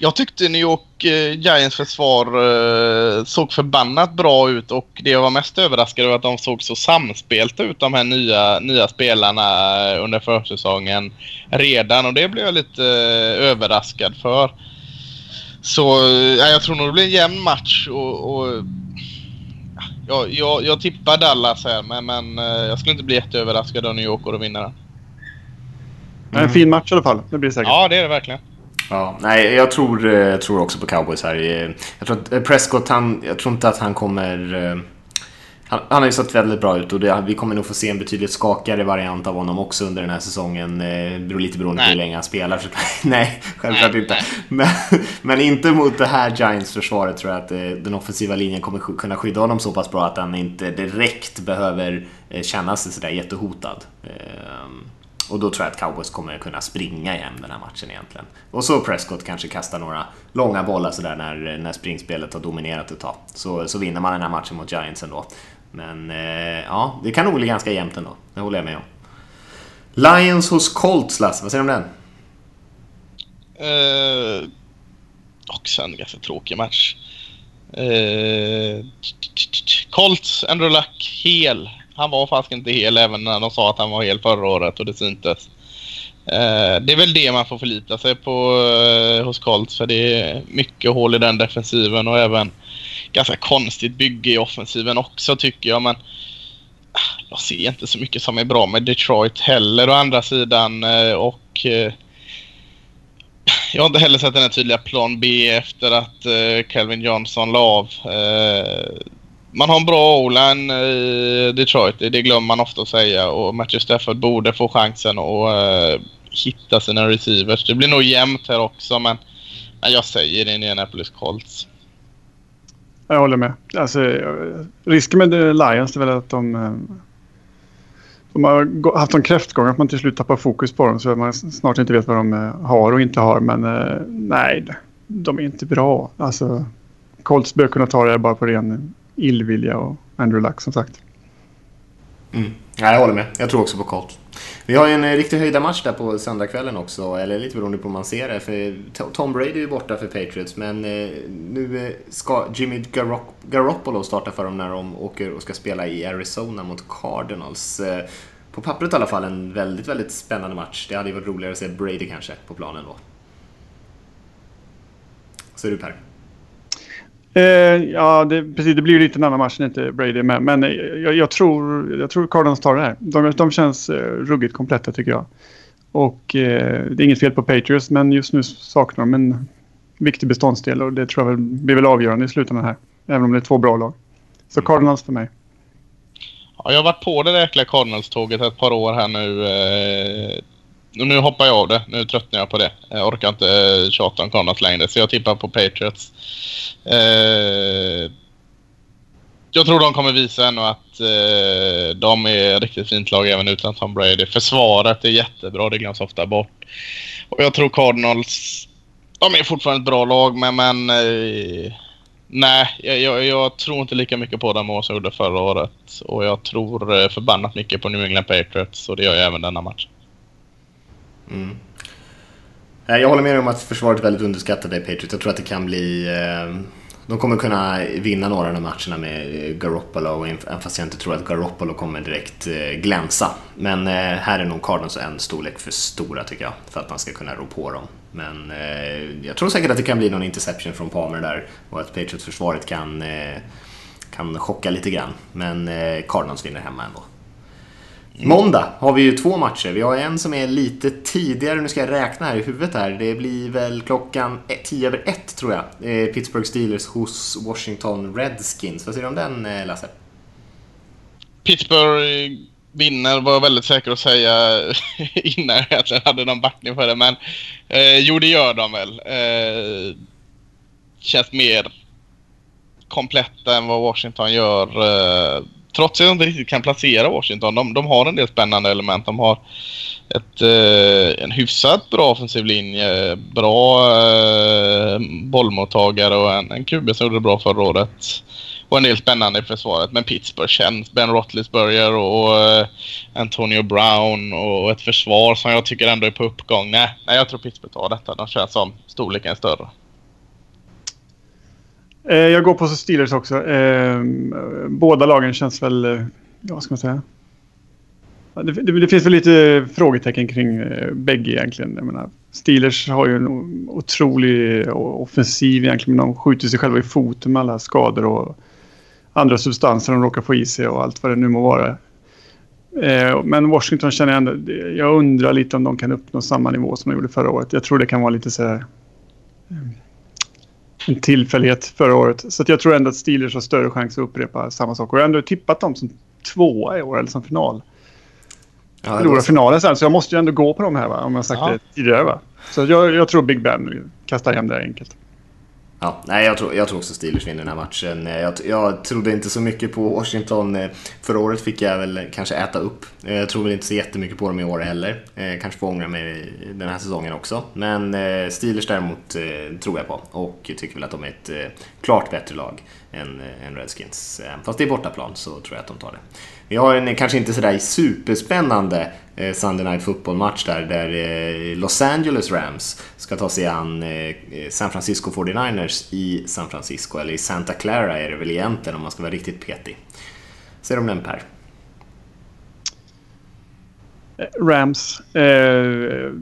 Speaker 5: jag tyckte New York eh, Giants försvar eh, såg förbannat bra ut och det jag var mest överraskad över att de såg så samspelta ut de här nya, nya spelarna eh, under försäsongen redan och det blev jag lite överraskad för. Så ja, jag tror nog det blir en jämn match och, och Jag, jag, jag tippar Dallas här, men, men jag skulle inte bli jätteöverraskad om New York går och vinner den.
Speaker 6: Är En fin match i alla fall. Det blir det säkert.
Speaker 5: Ja, det är det verkligen.
Speaker 4: Ja, nej, jag tror, eh, jag tror också på Cowboys här. Eh, Jag tror att eh, Prescott, han, jag tror inte att han kommer... eh, Han, han har ju sett väldigt bra ut och det, vi kommer nog få se en betydligt skakigare variant av honom också under den här säsongen. Eh, lite beroende på hur länge han spelar. Så, nej, självklart
Speaker 5: Nej,
Speaker 4: inte.
Speaker 5: nej.
Speaker 4: Men, men inte mot det här Giants-försvaret tror jag att eh, den offensiva linjen kommer sk- kunna skydda honom så pass bra att han inte direkt behöver eh, känna sig sådär jättehotad. Ehm, och då tror jag att Cowboys kommer kunna springa igen den här matchen egentligen. Och så Prescott kanske kastar några långa bollar sådär när, när springspelet har dominerat ett tag. Så, så vinner man den här matchen mot Giants ändå. Men eh, ja, det kan nog bli ganska jämnt ändå. Det håller jag med om. Lions hos Colts, Lasse. Vad säger du om den?
Speaker 5: Eh, också en ganska tråkig match. Eh, Colts, Andrew Luck, hel. Han var faktiskt inte hel även när de sa att han var hel förra året och det syntes. Eh, det är väl det man får förlita sig på eh, hos Colts för det är mycket hål i den defensiven och även ganska konstigt bygge i offensiven också tycker jag. Men ah, jag ser inte så mycket som är bra med Detroit heller å andra sidan. Eh, och eh, jag har inte heller sett den här tydliga plan B efter att eh, Calvin Johnson la av. Man har en bra O-line i Detroit, det glömmer man ofta att säga. Och Matthew Stafford borde få chansen att eh, hitta sina receivers. Det blir nog jämnt här också, men nej, jag säger Indianapolis Colts.
Speaker 6: Jag håller med. Alltså, eh, risken med Lions är väl att de, de har haft en kräftgång att man till slut tappar fokus på dem så att man snart inte vet vad de har och inte har. Men nej, de är inte bra. Alltså, Colts bör kunna ta det här bara på ren illvilja och Andrew Luck som sagt.
Speaker 4: Mm. Ja, jag håller med. Jag tror också på Colts. Vi har ju en eh, riktig höjdarmatch där på söndagskvällen också, eller lite beroende på hur man ser det. För Tom Brady är ju borta för Patriots, men eh, nu eh, ska Jimmy Garoppolo starta för dem när de åker och ska spela i Arizona mot Cardinals. På pappret i alla fall en väldigt, väldigt spännande match. Det hade ju varit roligare att se Brady kanske på planen då. Så är du Per.
Speaker 6: Eh, ja, det, precis. Det blir ju lite en annan match när inte Brady med. Men eh, jag, jag, tror, jag tror Cardinals tar det här. De, de känns eh, ruggigt kompletta tycker jag. Och eh, det är inget fel på Patriots, men just nu saknar de en viktig beståndsdel och det tror jag väl blir väl avgörande i slutändan här. Även om det är två bra lag. Så Cardinals för mig.
Speaker 5: Ja, jag har varit på det där jäkla Cardinals-tåget ett par år här nu. Nu hoppar jag av det. Nu tröttnar jag på det. Jag orkar inte eh, tjata om Cardinals längre, så jag tippar på Patriots. Eh, jag tror de kommer visa ännu att eh, de är ett riktigt fint lag även utan Tom Brady. Försvaret är jättebra, det glöms ofta bort. Och jag tror Cardinals, de är fortfarande ett bra lag, men, men eh, nej, jag, jag, jag tror inte lika mycket på dem som jag gjorde förra året. Och jag tror eh, förbannat mycket på New England Patriots och det gör jag även denna match.
Speaker 4: Mm. Eh, jag håller med om att försvaret är väldigt underskattade i Patriots. Jag tror att det kan bli... Eh, de kommer kunna vinna några av de matcherna med eh, Garoppolo, även fast jag inte tror att Garoppolo kommer direkt glänsa. Men här är nog Cardinals en storlek för stora tycker jag, för att man ska kunna rå på dem. Men jag tror säkert att det kan bli någon interception från Palmer där och att Patriots-försvaret kan, kan chocka lite grann. Men Cardinals vinner hemma ändå. Måndag har vi ju två matcher. Vi har en som är lite tidigare, nu ska jag räkna här i huvudet här. Det blir väl klockan 10 över 1 tror jag. Eh, Pittsburgh Steelers hos Washington Redskins. Vad säger du om den eh, Lasse?
Speaker 5: Pittsburgh vinner var jag väldigt säker att säga innan jag egentligen hade någon backning för det. Men eh, jo, det gör de väl. Eh, känns mer kompletta än vad Washington gör. Eh, trots att jag inte riktigt kan placera Washington. De, de har en del spännande element. De har ett, eh, en hyfsat bra offensiv linje. Bra eh, bollmottagare och en, en QB som gjorde det bra förra året. Och en del spännande i försvaret. Men Pittsburgh känns. Ben Roethlisberger och, och eh, Antonio Brown och ett försvar som jag tycker ändå är på uppgång. Nej, nej jag tror Pittsburgh tar detta. De känns som storleken större.
Speaker 6: Eh, jag går på Steelers också. Eh, båda lagen känns väl... Eh, ja, vad ska man säga? Det, det, det finns väl lite frågetecken kring eh, bägge egentligen. Jag menar, Steelers har ju en otrolig eh, offensiv egentligen. Men de skjuter sig själva i foten med alla skador och andra substanser de råkar få i sig och allt vad det nu må vara. Eh, men Washington känner jag ändå... Jag undrar lite om de kan uppnå samma nivå som de gjorde förra året. Jag tror det kan vara lite så här... Eh, en tillfällighet förra året. Så jag tror ändå att Steelers har större chans att upprepa samma sak. Och jag har ändå tippat dem som tvåa i år, eller som final.
Speaker 4: Ja,
Speaker 6: Förlora
Speaker 4: då-
Speaker 6: finalen sen, så jag måste ju ändå gå på dem här va? Om jag sagt
Speaker 5: Ja.
Speaker 6: det tidigare va? Så jag, jag tror Big Ben kastar hem det här enkelt.
Speaker 4: Ja, nej, jag tror, jag tror också Steelers vinner den här matchen. Eh, jag, jag trodde inte så mycket på Washington. Eh, förra året fick jag väl kanske äta upp. Eh, jag tror väl inte så jättemycket på dem i år heller. Jag Kanske får ångra mig den här säsongen också. Men Steelers däremot tror jag på och tycker väl att de är ett klart bättre lag än, än Redskins. Fast det är bortaplan så tror jag att de tar det. Vi har en kanske inte sådär superspännande eh, Sunday Night Football-match där, där eh, Los Angeles Rams ska ta sig an eh, eh San Francisco 49ers i San Francisco, eller i Santa Clara är det väl egentligen om man ska vara riktigt petig. Säger om den Per?
Speaker 6: Eh, Rams. Eh,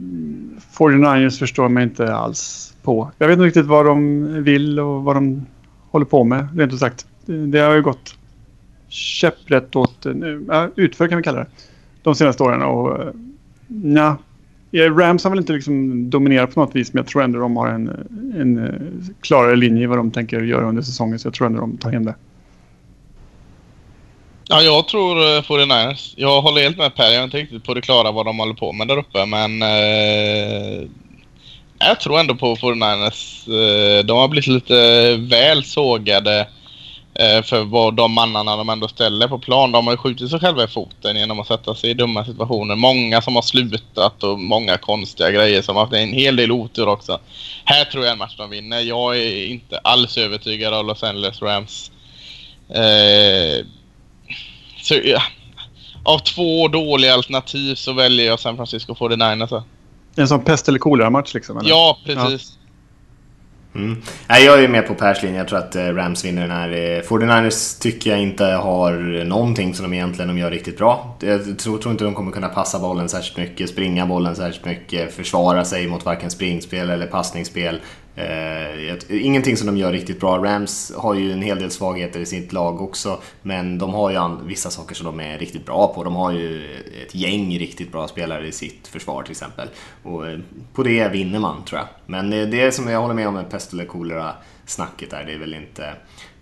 Speaker 6: 49ers förstår mig inte alls på. Jag vet inte riktigt vad de vill och vad de håller på med, rent ut sagt. Det har ju gått käpprätt åt... uh, utför kan vi kalla det. De senaste åren och... uh, Nja. Ja, Rams har väl inte liksom dominerat på något vis men jag tror ändå de har en, en eh, klarare linje i vad de tänker göra under säsongen så jag tror ändå de tar hem det.
Speaker 5: Ja, jag tror uh, 49ers. Jag håller helt med Per. Jag är inte riktigt på det klara vad de håller på med där uppe, men... eh, jag tror ändå på 49ers. De har blivit lite väl sågade för vad de mannarna de ändå ställer på plan. De har ju skjutit sig själva i foten genom att sätta sig i dumma situationer. Många som har slutat och många konstiga grejer som har haft en hel del otur också. Här tror jag en match de vinner. Jag är inte alls övertygad av Los Angeles Rams. Eh, så, ja. Av två dåliga alternativ så väljer jag San Francisco 49ers. alltså.
Speaker 6: En sån pest eller kolera-match liksom? Eller?
Speaker 5: Ja, precis.
Speaker 4: Mm. Nej, jag är med på Pers linje. Jag tror att eh, Rams vinner den här. Eh, 49ers tycker jag inte har någonting som de egentligen de gör riktigt bra. Jag tror, tror inte de kommer kunna passa bollen särskilt mycket, springa bollen särskilt mycket, försvara sig mot varken springspel eller passningsspel. Eh, ingenting som de gör riktigt bra. Rams har ju en hel del svagheter i sitt lag också, men de har ju vissa saker som de är riktigt bra på. De har ju ett gäng riktigt bra spelare i sitt försvar till exempel. Och eh, på det vinner man tror jag. Men eh, det som jag håller med om med pest eller kolera snacket där, det är väl inte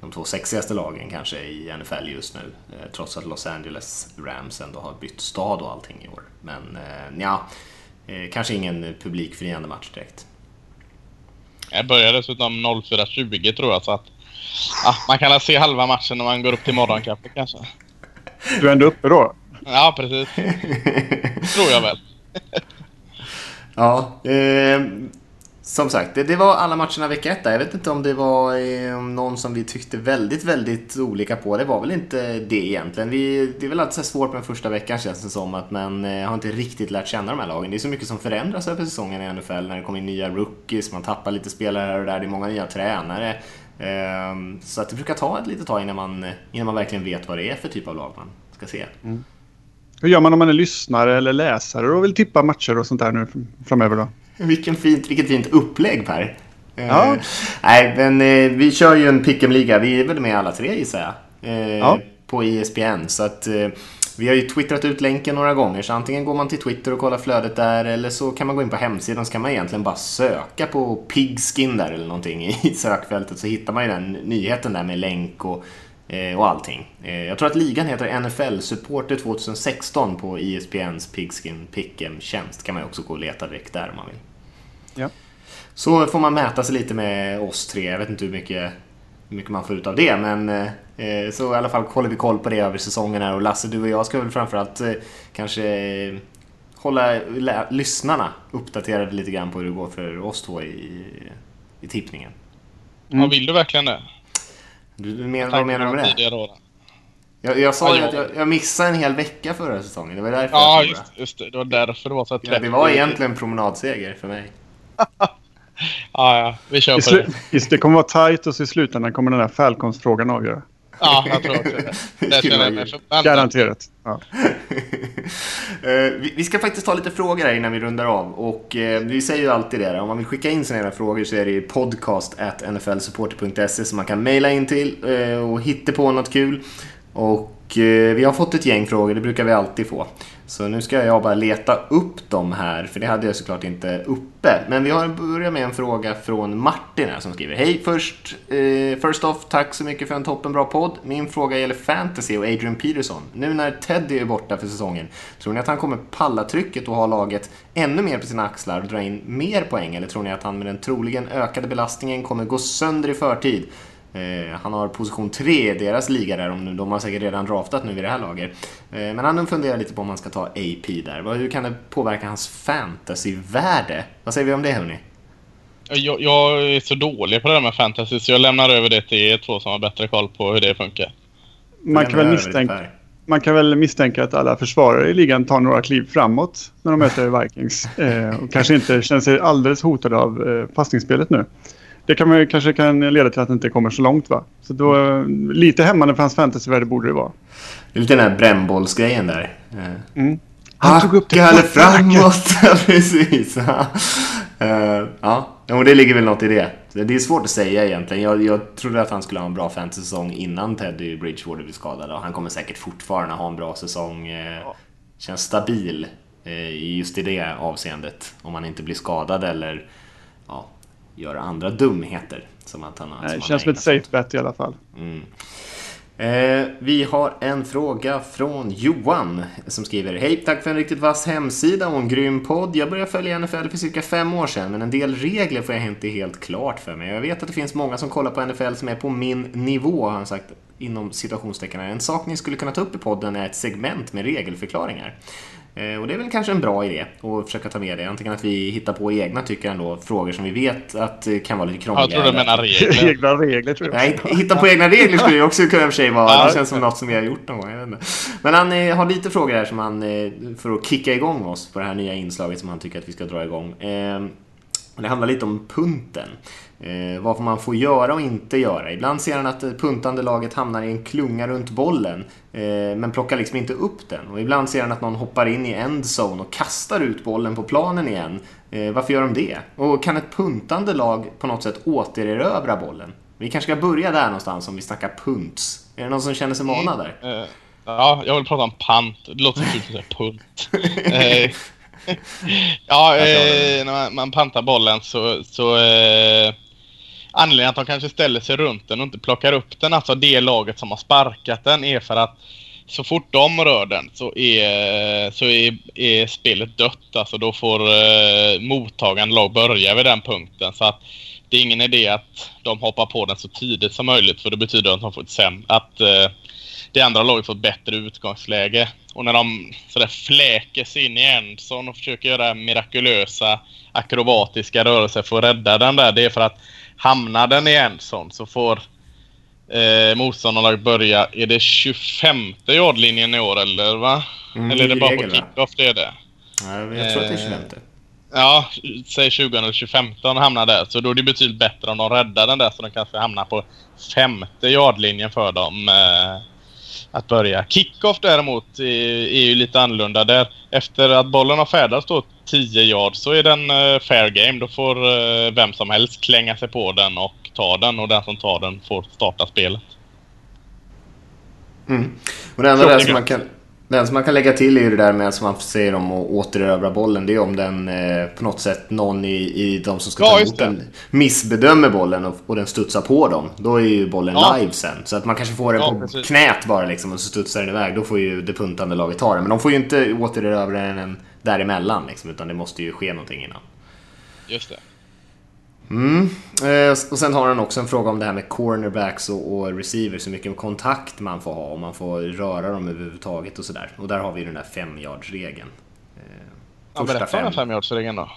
Speaker 4: de två sexigaste lagen kanske i NFL just nu. Eh, Trots att Los Angeles Rams ändå har bytt stad och allting i år. Men eh, ja, eh, kanske ingen publikfriande match direkt.
Speaker 5: Jag börjar dessutom 04.20 tror jag så att ja, man kan se halva matchen när man går upp till morgonkaffet kanske.
Speaker 6: Du är ändå uppe då?
Speaker 5: Ja, precis. tror jag väl.
Speaker 4: Ja, eh, som sagt, det, det var alla matcherna vecka 1. Jag vet inte om det var eh, någon som vi tyckte väldigt, väldigt olika på. Det var väl inte det egentligen. Vi, det är väl alltid så här svårt med första veckan känns det som, att man eh, har inte riktigt lärt känna de här lagen. Det är så mycket som förändras över säsongen i NFL när det kommer in nya rookies, man tappar lite spelare här och där, det är många nya tränare. Eh, så att det brukar ta ett litet tag innan man, innan man verkligen vet vad det är för typ av lag man ska se. Mm.
Speaker 6: Hur gör man om man är lyssnare eller läsare och vill tippa matcher och sånt där nu framöver då?
Speaker 4: Vilken fint, vilket fint upplägg Per. Eh,
Speaker 6: Ja.
Speaker 4: nej, men eh, vi kör ju en pick'em-liga. Vi är väl med alla tre gissar jag. Eh,
Speaker 6: Ja.
Speaker 4: På ESPN. Så att eh, vi har ju twittrat ut länken några gånger. Så antingen går man till Twitter och kollar flödet där. Eller så kan man gå in på hemsidan. Så kan man egentligen bara söka på pigskin där eller någonting i sökfältet. Så hittar man ju den nyheten där med länk och eh, och allting. Eh, Jag tror att ligan heter NFL Supporter 2016 på E ESPNs Pigskin Pick'em-tjänst. kan man ju också gå och leta direkt där om man vill.
Speaker 6: Ja.
Speaker 4: Så får man mäta sig lite med oss tre. Jag vet inte hur mycket, hur mycket man får ut av det. Men eh, så i alla fall håller vi koll på det över säsongen här. Och Lasse, du och jag ska väl framförallt eh, kanske eh, hålla lyssnarna uppdaterade lite grann på hur det går för oss två i, i tippningen.
Speaker 5: Ja, vill du verkligen det?
Speaker 4: Du, du men, vad menar du med det? Jag, jag sa
Speaker 5: Ja,
Speaker 4: ju att jag, jag missade en hel vecka förra säsongen. Det var därför
Speaker 5: Ja,
Speaker 4: jag
Speaker 5: just, just det. Det var därför det var så
Speaker 4: Ja, det var egentligen promenadseger för mig.
Speaker 5: Ja, ja. Vi kör på det.
Speaker 6: Just det kommer vara tajt och så i slutändan kommer den här Falcons-frågan avgöra.
Speaker 5: Ja, jag tror också det. Känner jag mig.
Speaker 6: Garanterat. Ja.
Speaker 4: Eh, vi- Vi ska faktiskt ta lite frågor här innan vi rundar av. Och eh, vi säger ju alltid det, om man vill skicka in sina frågor så är det ju podcast nflsupporter.se som man kan mejla in till eh, och hitta på något kul. Och vi har fått ett gäng frågor, det brukar vi alltid få. Så nu ska jag bara leta upp dem här, för det hade jag såklart inte uppe. Men vi har börjat med en fråga från Martin här som skriver Hej först, eh, first off, tack så mycket för en toppenbra podd. Min fråga gäller fantasy och Adrian Peterson. Nu när Teddy är borta för säsongen, tror ni att han kommer palla trycket och ha laget ännu mer på sina axlar och dra in mer poäng? Eller tror ni att han med den troligen ökade belastningen kommer gå sönder i förtid? Eh, han har position 3 i deras liga där, om de har säkert redan draftat nu vid det här laget. Eh, men han funderar lite på om han ska ta AP där. Hur kan det påverka hans fantasyvärde? Vad säger vi om det hörni?
Speaker 5: Jag, jag är så dålig på det där med fantasy så jag lämnar över det till er två som har bättre koll på hur det funkar.
Speaker 6: Man, kan väl misstänka, man kan väl misstänka att alla försvarare i ligan tar några kliv framåt när de möter Vikings. Eh, och kanske inte känner sig alldeles hotade av eh, passningsspelet nu. Det kan man ju, kanske kan leda till att det inte kommer så långt va? Så då, eh, lite hämmande för hans fantasyvärde borde det vara.
Speaker 4: Det är lite den här brännbollsgrejen där. Eh,
Speaker 6: Mm. Han tog upp det
Speaker 4: eller framåt! Precis. Eh, ja, och det ligger väl något i det. Det är svårt att säga egentligen. Jag, jag trodde att han skulle ha en bra fantasy-säsong innan Teddy Bridgewater blev skadad. Och han kommer säkert fortfarande ha en bra säsong. Eh, känns stabil eh, just i det avseendet. Om han inte blir skadad eller ja, gör andra dumheter. Som att han, som
Speaker 6: Nej,
Speaker 4: han
Speaker 6: det känns som ett safe bet i alla fall.
Speaker 4: Eh, vi har en fråga från Johan som skriver Hej, tack för en riktigt vass hemsida och en grym podd. Jag började följa NFL för cirka fem år sedan, men en del regler får jag inte helt klart för mig. Jag vet att det finns många som kollar på NFL som är på min nivå, har han sagt inom citationstecken. En sak ni skulle kunna ta upp i podden är ett segment med regelförklaringar. Eh, Och det är väl kanske en bra idé att försöka ta med det. Antingen att vi hittar på egna, tycker ändå, frågor som vi vet att eh, kan vara lite krångliga.
Speaker 5: Jag tror du menar regler.
Speaker 6: Egna regler tror jag.
Speaker 4: Nej, hitta på egna regler skulle ju också kunna i och för sig vara. Det känns som något som vi har gjort någon gång. Jag vet inte. Men han eh, har lite frågor här som han, eh, för att kicka igång oss på det här nya inslaget som han tycker att vi ska dra igång. Eh, det handlar lite om punten. Eh, vad man får göra och inte göra. Ibland ser han att det puntande laget hamnar i en klunga runt bollen eh, men plockar liksom inte upp den. Och ibland ser han att någon hoppar in i endzone och kastar ut bollen på planen igen. Eh, varför gör de det? Och kan ett puntande lag på något sätt återerövra bollen? Vi kanske ska börja där någonstans om vi snackar punts. Är det någon som känner sig manad där?
Speaker 5: Eh, ja, jag vill prata om pant. Det låter kul att punt. Ja, eh, när man, man pantar bollen så... så eh, anledningen att de kanske ställer sig runt den och inte plockar upp den, alltså det laget som har sparkat den, är för att så fort de rör den så är, så är, är spelet dött. Alltså då får eh, mottagande lag börja vid den punkten. Så att det är ingen idé att de hoppar på den så tidigt som möjligt för det betyder att de får ett säm- att eh, det andra laget får ett bättre utgångsläge. Och när de sådär fläker sig in i endzone och försöker göra mirakulösa akrobatiska rörelser för att rädda den där, det är för att hamnar den i endzone så får eh, motståndarlaget börja, är det 25 yardlinjen i år eller va?
Speaker 4: Mm,
Speaker 5: eller är det bara
Speaker 4: regel,
Speaker 5: på kickoff det är det?
Speaker 4: Ja, jag tror att det är 25.
Speaker 5: Ja, säg 20 eller 25 hamnar där. Så då är det betydligt bättre om de räddar den där så de kanske hamnar på femte yardlinjen för dem eh, att börja. Kickoff däremot är, är ju lite annorlunda. Där efter att bollen har färdats då 10 yard så är den eh, fair game. Då får eh, vem som helst klänga sig på den och ta den och den som tar den får starta spelet.
Speaker 4: Mm. Och det enda där som man kan, den som man kan lägga till är ju det där med som man säger om att återerövra bollen. Det är om den eh, på något sätt någon i, i de som ska
Speaker 5: Ja,
Speaker 4: ta emot den missbedömer bollen och, och den studsar på dem. Då är ju bollen
Speaker 5: Ja.
Speaker 4: live sen. Så att man kanske får den
Speaker 5: Ja,
Speaker 4: på
Speaker 5: precis.
Speaker 4: knät bara liksom och så studsar den iväg. Då får ju det puntande laget ta den. Men de får ju inte återerövra den däremellan liksom, utan det måste ju ske någonting innan.
Speaker 5: Just det.
Speaker 4: Mm. Eh, och sen har han också en fråga om det här med cornerbacks och, och receivers, hur mycket kontakt man får ha, om man får röra dem överhuvudtaget och sådär. Och där har vi ju den där femyardsregeln.
Speaker 5: Ja, berätta om
Speaker 4: fem,
Speaker 5: femyardsregeln då.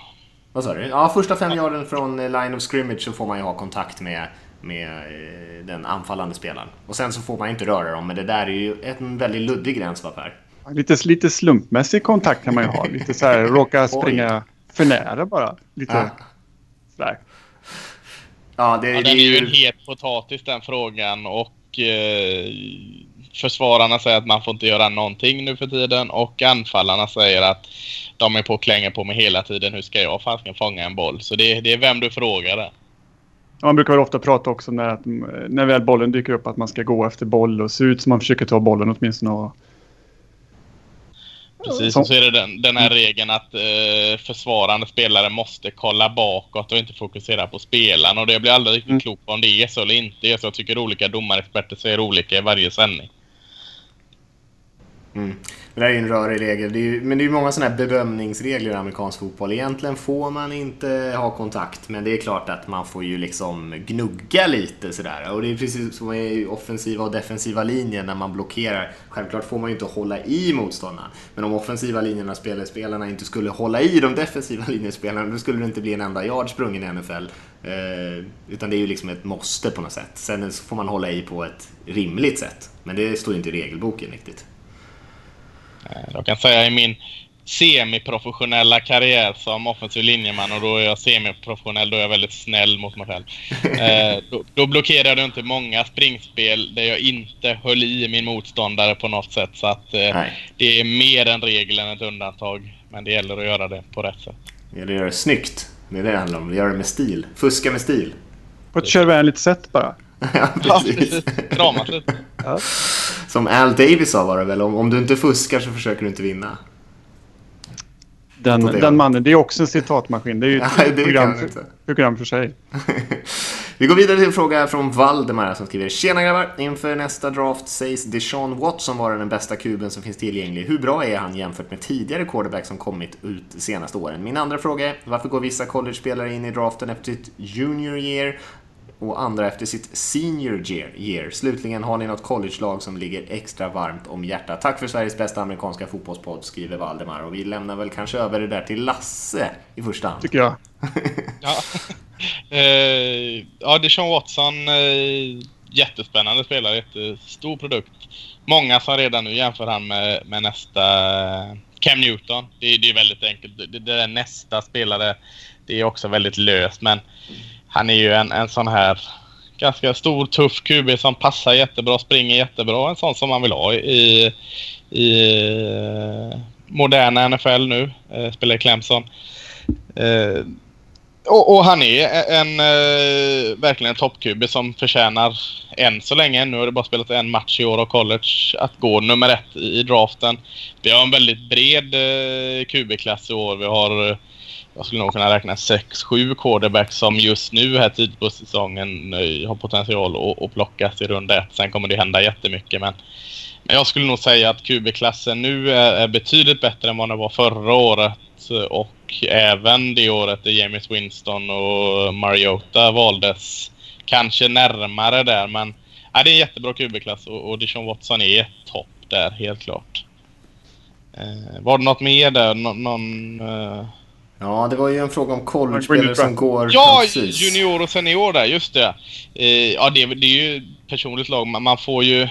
Speaker 4: vad sa du? Ja, första fem yarden från eh, line of scrimmage så får man ju ha kontakt med, med eh, den anfallande spelaren. Och sen så får man inte röra dem, men det där är ju en väldigt luddig gräns, va Per?
Speaker 6: Lite, lite slumpmässig kontakt kan man ju ha. Lite så här, råka springa för nära bara. Lite
Speaker 4: Ja.
Speaker 6: sådär.
Speaker 4: Ja, det,
Speaker 5: Ja,
Speaker 4: det
Speaker 5: är ju en het potatis den frågan och eh, försvararna säger att man får inte göra någonting nu för tiden och anfallarna säger att de är på och klänger på mig hela tiden. Hur ska jag fasken fånga en boll? Så det, det är vem du frågar där.
Speaker 6: Man brukar väl ofta prata också när, att, när väl bollen dyker upp att man ska gå efter boll och se ut som man försöker ta bollen åtminstone. Och...
Speaker 5: Precis, och så är det den, den här regeln att eh, försvarande spelare måste kolla bakåt och inte fokusera på spelaren. Och det blir aldrig riktigt mm. klok om det är så eller inte. Så jag tycker olika domarexperter säger olika i varje sändning.
Speaker 4: Mm. Det där är ju en rörig regel. Det ju, men det är ju många sådana här bedömningsregler i amerikansk fotboll. Egentligen får man inte ha kontakt, men det är klart att man får ju liksom gnugga lite sådär. Och det är precis som i offensiva och defensiva linjer när man blockerar. Självklart får man ju inte hålla i motståndarna. Men om offensiva linjerna spelarna inte skulle hålla i de defensiva linjespelarna, då skulle det inte bli en enda yard sprungen i NFL. Eh, utan det är ju liksom ett måste på något sätt. Sen får man hålla i på ett rimligt sätt. Men det står ju inte i regelboken riktigt.
Speaker 5: Eh, jag kan säga i min semiprofessionella karriär som offensiv linjeman och då är jag semiprofessionell, då är jag väldigt snäll mot mig själv. Eh, då, då blockerade jag inte många springspel där jag inte höll i min motståndare på något sätt. Så att eh, det är mer en regel än ett undantag. Men det gäller att göra det på rätt sätt.
Speaker 4: Det gäller att göra det snyggt. Det är det det handlar om. Göra det med stil. Fuska med stil.
Speaker 6: På ett körvänligt sätt bara.
Speaker 4: ja, precis.
Speaker 5: Kramas lite. Ja.
Speaker 4: Som Al Davis sa var det väl, om, om du inte fuskar så försöker du inte vinna.
Speaker 6: Den, den mannen, det är också en citatmaskin. Det är ju ett
Speaker 4: Nej,
Speaker 6: program, för, program för sig.
Speaker 4: Vi går vidare till en fråga från Valdemar som skriver Tjena grabbar! Inför nästa draft sägs Deshaun Watson vara den bästa kuben som finns tillgänglig. Hur bra är han jämfört med tidigare quarterback som kommit ut de senaste åren? Min andra fråga är varför går vissa college-spelare in i draften efter sitt junior year och andra efter sitt senior year. Slutligen, har ni något college-lag som ligger extra varmt om hjärtat? Tack för Sveriges bästa amerikanska fotbollspodd, skriver Valdemar. Och vi lämnar väl kanske över det där till Lasse i första hand.
Speaker 6: Tycker jag.
Speaker 5: ja. Uh, ja, Deshaun Watson, uh, jättespännande spelare, jättestor produkt. Många som redan nu jämför han med, med nästa Cam Newton. Det, det är väldigt enkelt. Det, det är nästa spelare. Det är också väldigt löst, men han är ju en, en sån här ganska stor, tuff QB som passar jättebra, springer jättebra. En sån som man vill ha i, i eh, moderna NFL nu. Eh, spelar i Clemson. Eh, och, och, han är en eh, verkligen en topp-QB som förtjänar än så länge, nu har det bara spelat en match i år av college, att gå nummer ett i, i draften. Vi har en väldigt bred eh, QB-klass i år. Vi har eh, jag skulle nog kunna räkna 6-7 quarterbacks som just nu här tid typ på säsongen har potential att, att plockas i runda ett. Sen kommer det hända jättemycket men, jag skulle nog säga att QB-klassen nu är, betydligt bättre än vad den var förra året och även det året där James Winston och Mariota valdes kanske närmare där men ja, det är en jättebra QB-klass och, och Dijon Watson är topp där helt klart. Eh, var det något mer där? Nå någon eh,
Speaker 4: Ja, det var ju en fråga om college-spelare som går...
Speaker 5: Ja, precis. junior och senior där, just det. Eh, ja, det, det, är ju personligt lag. Man, man, får ju...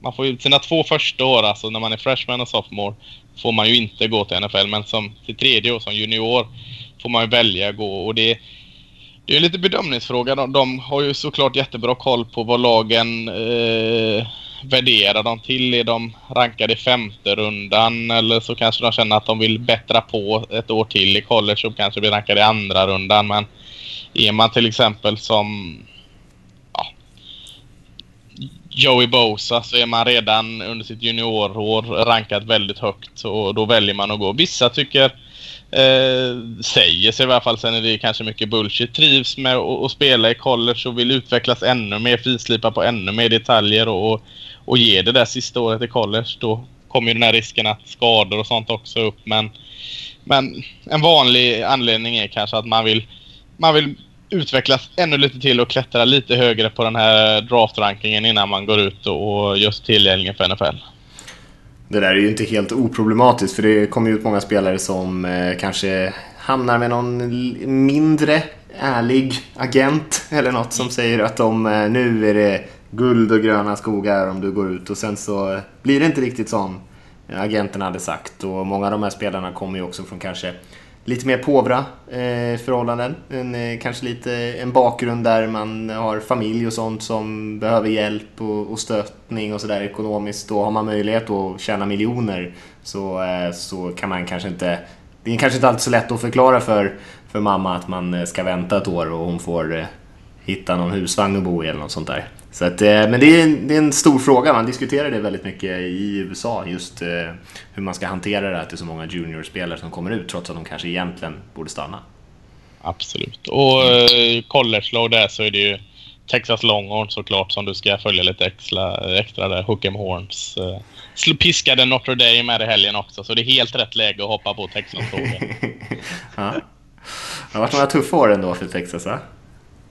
Speaker 5: Man får ju sina två första år, alltså när man är freshman och sophomore, får man ju inte gå till NFL. Men som till tredje år som junior får man ju välja att gå. Och det, det är en lite bedömningsfråga. De, de, har ju såklart jättebra koll på vad lagen eh, värderar dem till? Är de rankade i femte rundan eller så kanske de känner att de vill bättra på ett år till i college och kanske blir rankade i andra rundan. Men är man till exempel som ja, Joey Bosa så är man redan under sitt juniorår rankad väldigt högt och då väljer man att gå. Vissa tycker Eh, säger sig i alla fall, sen är det kanske mycket bullshit, trivs med att spela i college och vill utvecklas ännu mer, finslipa på ännu mer detaljer och, och, och ge det där sista året i college. Då kommer ju den här risken att skador och sånt också upp. Men, men en vanlig anledning är kanske att man vill, man vill utvecklas ännu lite till och klättra lite högre på den här draftrankingen innan man går ut och, just tillgänglig för NFL.
Speaker 4: Det där är ju inte helt oproblematiskt för det kommer ju ut många spelare som eh, kanske hamnar med någon mindre ärlig agent eller något som säger att de, eh, nu är det guld och gröna skogar om du går ut och sen så blir det inte riktigt som eh, agenten hade sagt och många av de här spelarna kommer ju också från kanske lite mer påvra eh, förhållanden. En, eh, kanske lite en bakgrund där man har familj och sånt som behöver hjälp och, och stöttning och sådär ekonomiskt. Då har man möjlighet att tjäna miljoner så, eh, så kan man kanske inte... Det är kanske inte alltid så lätt att förklara för, för mamma att man eh, ska vänta ett år och hon får eh, hitta någon husvagn att bo i eller något sånt där. Så att, eh, men det är, en, det är en stor fråga, man diskuterar det väldigt mycket i USA just eh, hur man ska hantera det här till så många juniorspelare som kommer ut trots att de kanske egentligen borde stanna.
Speaker 5: Absolut. Och eh, college-lag där så är det ju Texas Longhorns såklart som du ska följa lite extra, extra där. Hook'em Horns. Eh, piskade Notre Dame med i helgen också så det är helt rätt läge att hoppa på Texas-tåget.
Speaker 4: ja. Det har varit några tuffa år ändå för Texas va?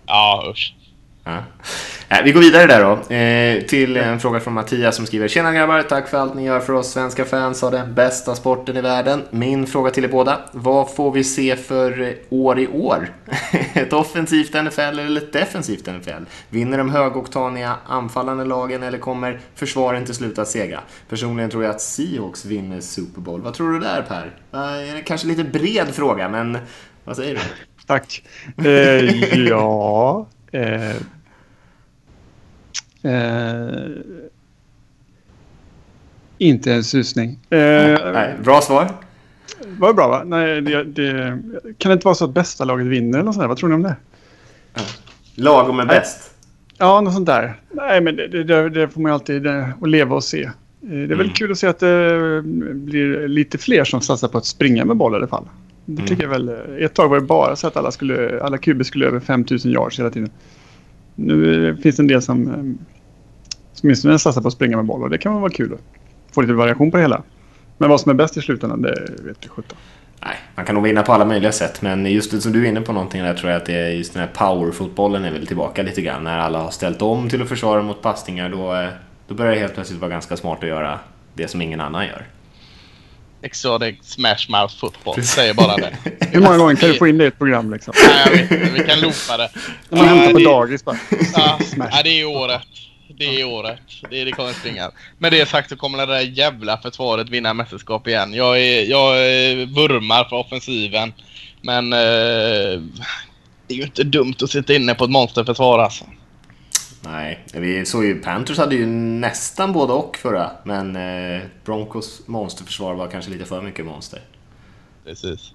Speaker 5: Ja, usch.
Speaker 4: Ja. Eh, vi går vidare där då. Eh, till en fråga från Mattias som skriver Tjena grabbar, tack för allt ni gör för oss svenska fans av den bästa sporten i världen. Min fråga till er båda. Vad får vi se för eh, år i år? ett offensivt NFL eller ett defensivt NFL? Vinner de högoktaniga anfallande lagen eller kommer försvaren till slut att segra? Personligen tror jag att Seahawks vinner Super Bowl. Vad tror du där Per? Eh, kanske lite bred fråga, men vad säger du?
Speaker 6: Tack. Eh, ja... Eh, Eh, Eh, inte en susning. Eh,
Speaker 4: Nej, bra svar.
Speaker 6: Var bra va? Nej, det, det, kan det inte vara så att bästa laget vinner eller sådär? Vad tror ni om det?
Speaker 4: Lagom är bäst.
Speaker 6: Ja, något sånt där. Nej, men det, det, det får man ju alltid det, att leva och se. Eh, det är mm. väl kul att se att det blir lite fler som satsar på att springa med boll i alla fall. Det mm. tycker mm. jag väl. Ett tag var det bara så att alla, skulle, alla kuber skulle över 5000 yards hela tiden. Nu finns det en del som åtminstone satsar på att springa med boll och det kan vara kul att få lite variation på det hela. Men vad som är bäst i slutändan, det vet vi sjutton.
Speaker 4: Nej, man kan nog vinna på alla möjliga sätt, men just det som du är inne på någonting där tror jag att det är just den här powerfotbollen är väl tillbaka lite grann. När alla har ställt om till att försvara mot passningar, då, eh, då börjar det helt plötsligt vara ganska smart att göra det som ingen annan gör.
Speaker 5: Exotic Smash Mouth Football, säger bara det.
Speaker 6: Hur många gånger kan du få in det i ett program liksom?
Speaker 5: Nej, jag vet inte. Vi kan loopa det.
Speaker 6: Man hämtar på dagis bara.
Speaker 5: Ja, ja, det är året det är året. Det, det kommer springa. Med det sagt så kommer det där jävla försvaret vinna mästerskap igen. Jag, är, jag vurmar för offensiven. Men eh, det är ju inte dumt att sitta inne på ett monsterförsvar alltså.
Speaker 4: Nej, vi såg ju Panthers hade ju nästan både och förra. Men eh, Broncos monsterförsvar var kanske lite för mycket monster.
Speaker 5: Precis.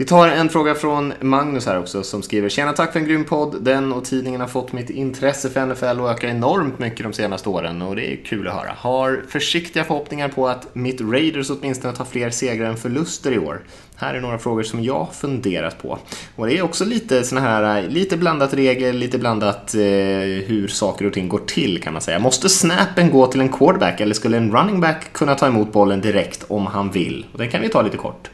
Speaker 4: Vi tar en fråga från Magnus här också som skriver Tjena, tack för en grym podd. Den och tidningen har fått mitt intresse för NFL att öka enormt mycket de senaste åren och det är kul att höra. Har försiktiga förhoppningar på att mitt Raiders åtminstone tar fler segrar än förluster i år. Här är några frågor som jag funderat på. Och det är också lite såna här, lite blandat regler, lite blandat eh, hur saker och ting går till kan man säga. Måste snappen gå till en quarterback eller skulle en running back kunna ta emot bollen direkt om han vill? Och den kan vi ta lite kort.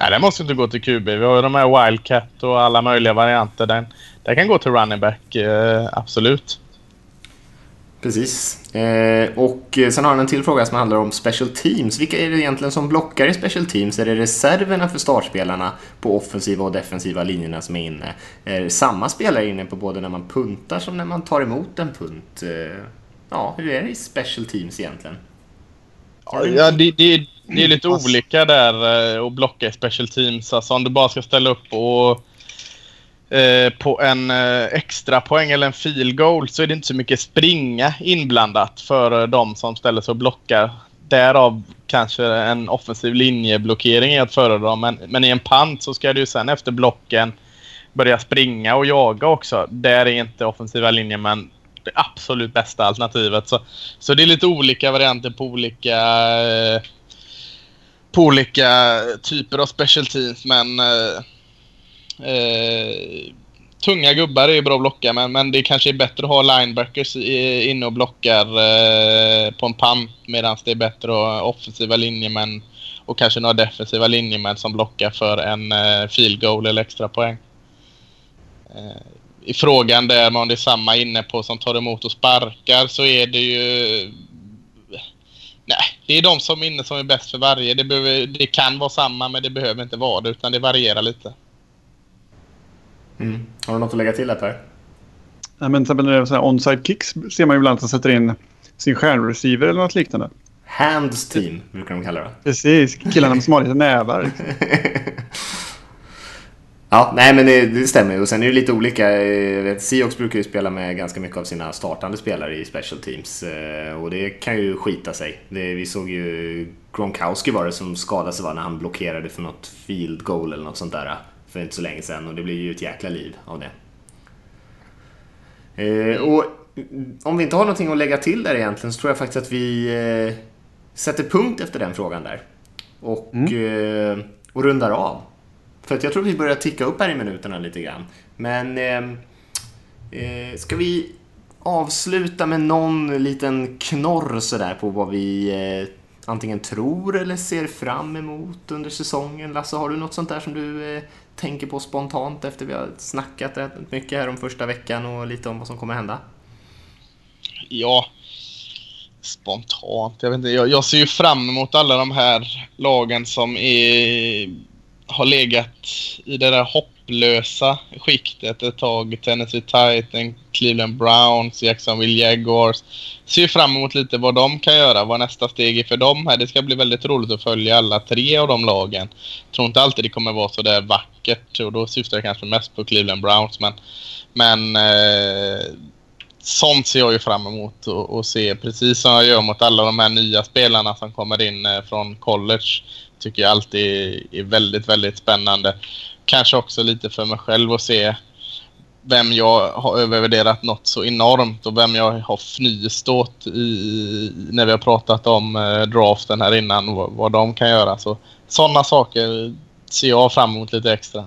Speaker 5: Nej, den måste inte gå till QB. Vi har ju de här Wildcat och alla möjliga varianter. Den, den kan gå till running back, eh, absolut.
Speaker 4: Precis. Eh, och sen har han en till fråga som handlar om special teams. Vilka är det egentligen som blockar i special teams? Är det reserverna för startspelarna på offensiva och defensiva linjerna som är inne? Är det samma spelare inne på både när man puntar som när man tar emot en punt? Eh, ja, hur är det i special teams egentligen?
Speaker 5: Ja, det, det, det är lite olika där eh, att blocka i special teams. Alltså om du bara ska ställa upp och eh, på en eh, extra poäng eller en field goal så är det inte så mycket springa inblandat för de som ställer sig och blockar. Därav kanske en offensiv linjeblockering är att föredra. Men, men i en pant så ska du sen efter blocken börja springa och jaga också. Där är inte offensiva linjemän det absolut bästa alternativet. Så, så det är lite olika varianter på olika eh, på olika typer av special teams men eh, eh, tunga gubbar är bra att blocka men, men det kanske är bättre att ha linebackers inne och blockar eh, på en pump medan det är bättre att ha offensiva linjemän och kanske några defensiva linjemän som blockar för en eh, field goal eller extra poäng. Eh, I frågan där om det är samma inne på som tar emot och sparkar så är det ju Nej, det är de som inne som är bäst för varje. Det, behöver, det kan vara samma men det behöver inte vara det utan det varierar lite.
Speaker 4: Mm. Har du något att lägga till här Per?
Speaker 6: Ja, men till exempel onside kicks ser man ju ibland att man sätter in sin stjärnreceiver eller något liknande.
Speaker 4: Hands team brukar de kalla det.
Speaker 6: Precis, killarna med små lite nävar. Liksom.
Speaker 4: Ja, nej men det, det stämmer ju. Och sen är det lite olika. Vet, Seahawks brukar ju spela med ganska mycket av sina startande spelare i special teams. eh, Och det kan ju skita sig. Det, vi såg ju Gronkowski var det som skadade sig va, när han blockerade för något field goal eller något sånt där för inte så länge sedan. Och det blir ju ett jäkla liv av det. Eh, och om vi inte har någonting att lägga till där egentligen så tror jag faktiskt att vi eh, sätter punkt efter den frågan där. Och, eh, och rundar av. För att jag tror vi börjar ticka upp här i minuterna lite grann. Men eh, eh, ska vi avsluta med någon liten knorr sådär på vad vi eh, antingen tror eller ser fram emot under säsongen? Lasse, har du något sånt där som du eh, tänker på spontant efter vi har snackat rätt mycket här om första veckan och lite om vad som kommer hända?
Speaker 5: Ja, spontant. Jag, vet inte, jag, jag ser ju fram emot alla de här lagen som är, har legat i det där hopplösa skiktet ett tag. Tennessee Titans, Cleveland Browns, Jacksonville Jaguars. Ser fram emot lite vad de kan göra, vad nästa steg är för dem här. Det ska bli väldigt roligt att följa alla tre av de lagen. Jag tror inte alltid det kommer vara så där vackert och då syftar jag kanske mest på Cleveland Browns. Men, men eh, sånt ser jag ju fram emot och, och se precis som jag gör mot alla de här nya spelarna som kommer in eh, från college. Tycker jag alltid är, väldigt, väldigt spännande. Kanske också lite för mig själv att se vem jag har övervärderat något så enormt och vem jag har fnyst åt i, när vi har pratat om eh, draften här innan, vad, vad de kan göra. Så sådana saker ser jag fram emot lite extra.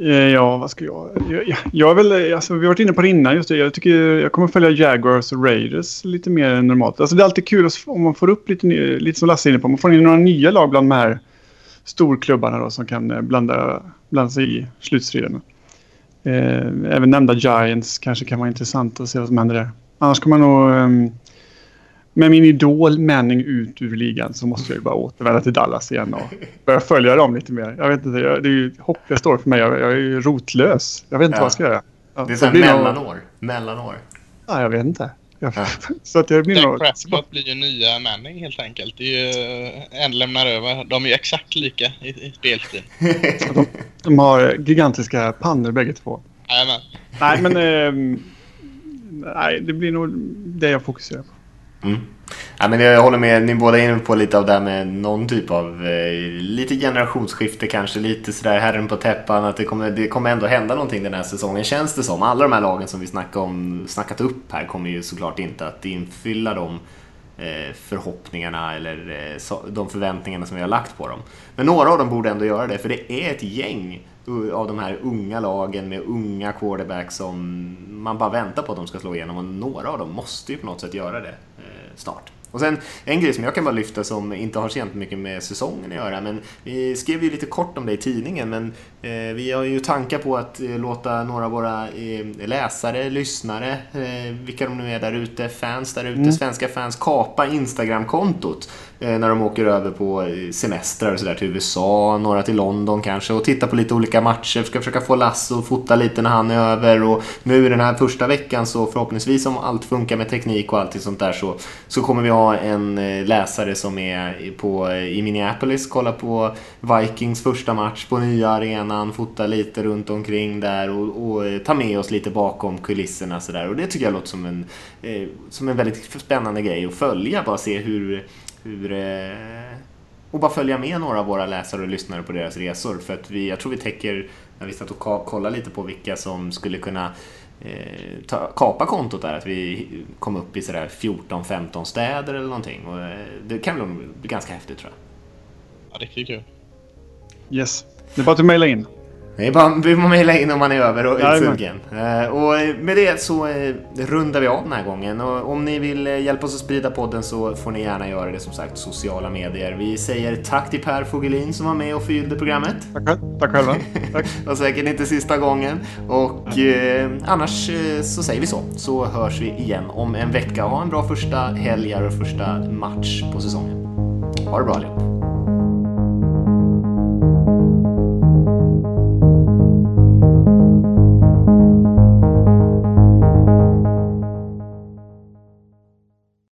Speaker 6: Eh, ja, vad ska jag... Jag, jag, jag är väl... Alltså, vi har varit inne på det innan. Just det. Jag, tycker, jag kommer följa Jaguars och Raiders lite mer än normalt. Alltså, det är alltid kul om man får upp lite, lite som Lasse är inne på. Man får in några nya lag bland de här storklubbarna då, som kan eh, blanda, blanda sig i slutstriden. Eh, även nämnda Giants kanske kan vara intressant att se vad som händer där. Annars kommer man nog... Eh, med min idol Manning ut ur ligan så måste jag ju bara återvända till Dallas igen och börja följa dem lite mer. Jag vet inte, jag, det är ju hopplöst år för mig. Jag, jag är ju rotlös. Jag vet inte
Speaker 4: Ja.
Speaker 6: vad jag ska göra. Ja,
Speaker 4: Det är
Speaker 6: så
Speaker 4: så
Speaker 6: blir nog-
Speaker 4: mellanår. Mellanår.
Speaker 6: Ja, jag vet inte. Jag,
Speaker 4: Ja.
Speaker 6: så att jag blir
Speaker 5: Dak
Speaker 6: nog...
Speaker 5: Prescott blir ju nya Manning helt enkelt. Det är ju, en lämnar över. De är ju exakt lika i, i spelstil.
Speaker 6: De, de har gigantiska pannor bägge två.
Speaker 5: Jajamän.
Speaker 6: Nej, men... ehm, nej, det blir nog det jag fokuserar på.
Speaker 4: Mm. Ja, men jag håller med, ni båda är inne på lite av det här med någon typ av eh, lite generationsskifte kanske, lite sådär herren på täppan, att det kommer, det kommer ändå hända någonting den här säsongen känns det som. Alla de här lagen som vi snackade om, snackat upp här kommer ju såklart inte att infylla de eh, förhoppningarna eller eh, de förväntningarna som vi har lagt på dem. Men några av dem borde ändå göra det, för det är ett gäng av de här unga lagen med unga quarterbacks som man bara väntar på att de ska slå igenom och några av dem måste ju på något sätt göra det eh, snart. Och sen en grej som jag kan bara lyfta som inte har så mycket med säsongen att göra, men vi skrev ju lite kort om det i tidningen, men eh, vi har ju tankar på att eh, låta några av våra eh, läsare, lyssnare, eh, vilka de nu är där ute, fans där ute, svenska fans, kapa Instagram-kontot Eh, när de åker över på eh, semestrar och sådär till USA, några till London kanske och tittar på lite olika matcher, ska försöka få Lasse att fota lite när han är över. Och nu den här första veckan så förhoppningsvis om allt funkar med teknik och allting sånt där så, så kommer vi ha en eh, läsare som är på, i Minneapolis, kolla på Vikings första match på nya arenan, fota lite runt omkring där och, och ta med oss lite bakom kulisserna sådär. Och det tycker jag låter som en, som en väldigt spännande grej att följa, bara se hur, hur eh, och bara följa med några av våra läsare och lyssnare på deras resor. För att vi, jag tror vi täcker, när vi satt och kollade lite på vilka som skulle kunna eh, ta, kapa kontot där, att vi kom upp i sådär 14-15 städer eller någonting. Och, eh, det kan nog bli ganska häftigt tror jag.
Speaker 5: Ja, riktigt kul.
Speaker 6: Yes. Det är bara att mejla in.
Speaker 4: Det är bara vi får mejla in om man är över och är sugen. Eh, Och med det så eh, rundar vi av den här gången. Och om ni vill eh, hjälpa oss att sprida podden så får ni gärna göra det som sagt sociala medier. Vi säger tack till Per Fogelin som var med och förgyllde programmet.
Speaker 6: Tack. Tack själva. Tack.
Speaker 4: Det var säkert inte sista gången. Och eh, annars så säger vi så. Så hörs vi igen om en vecka. Ha en bra första helg och första match på säsongen. Ha det bra allihop.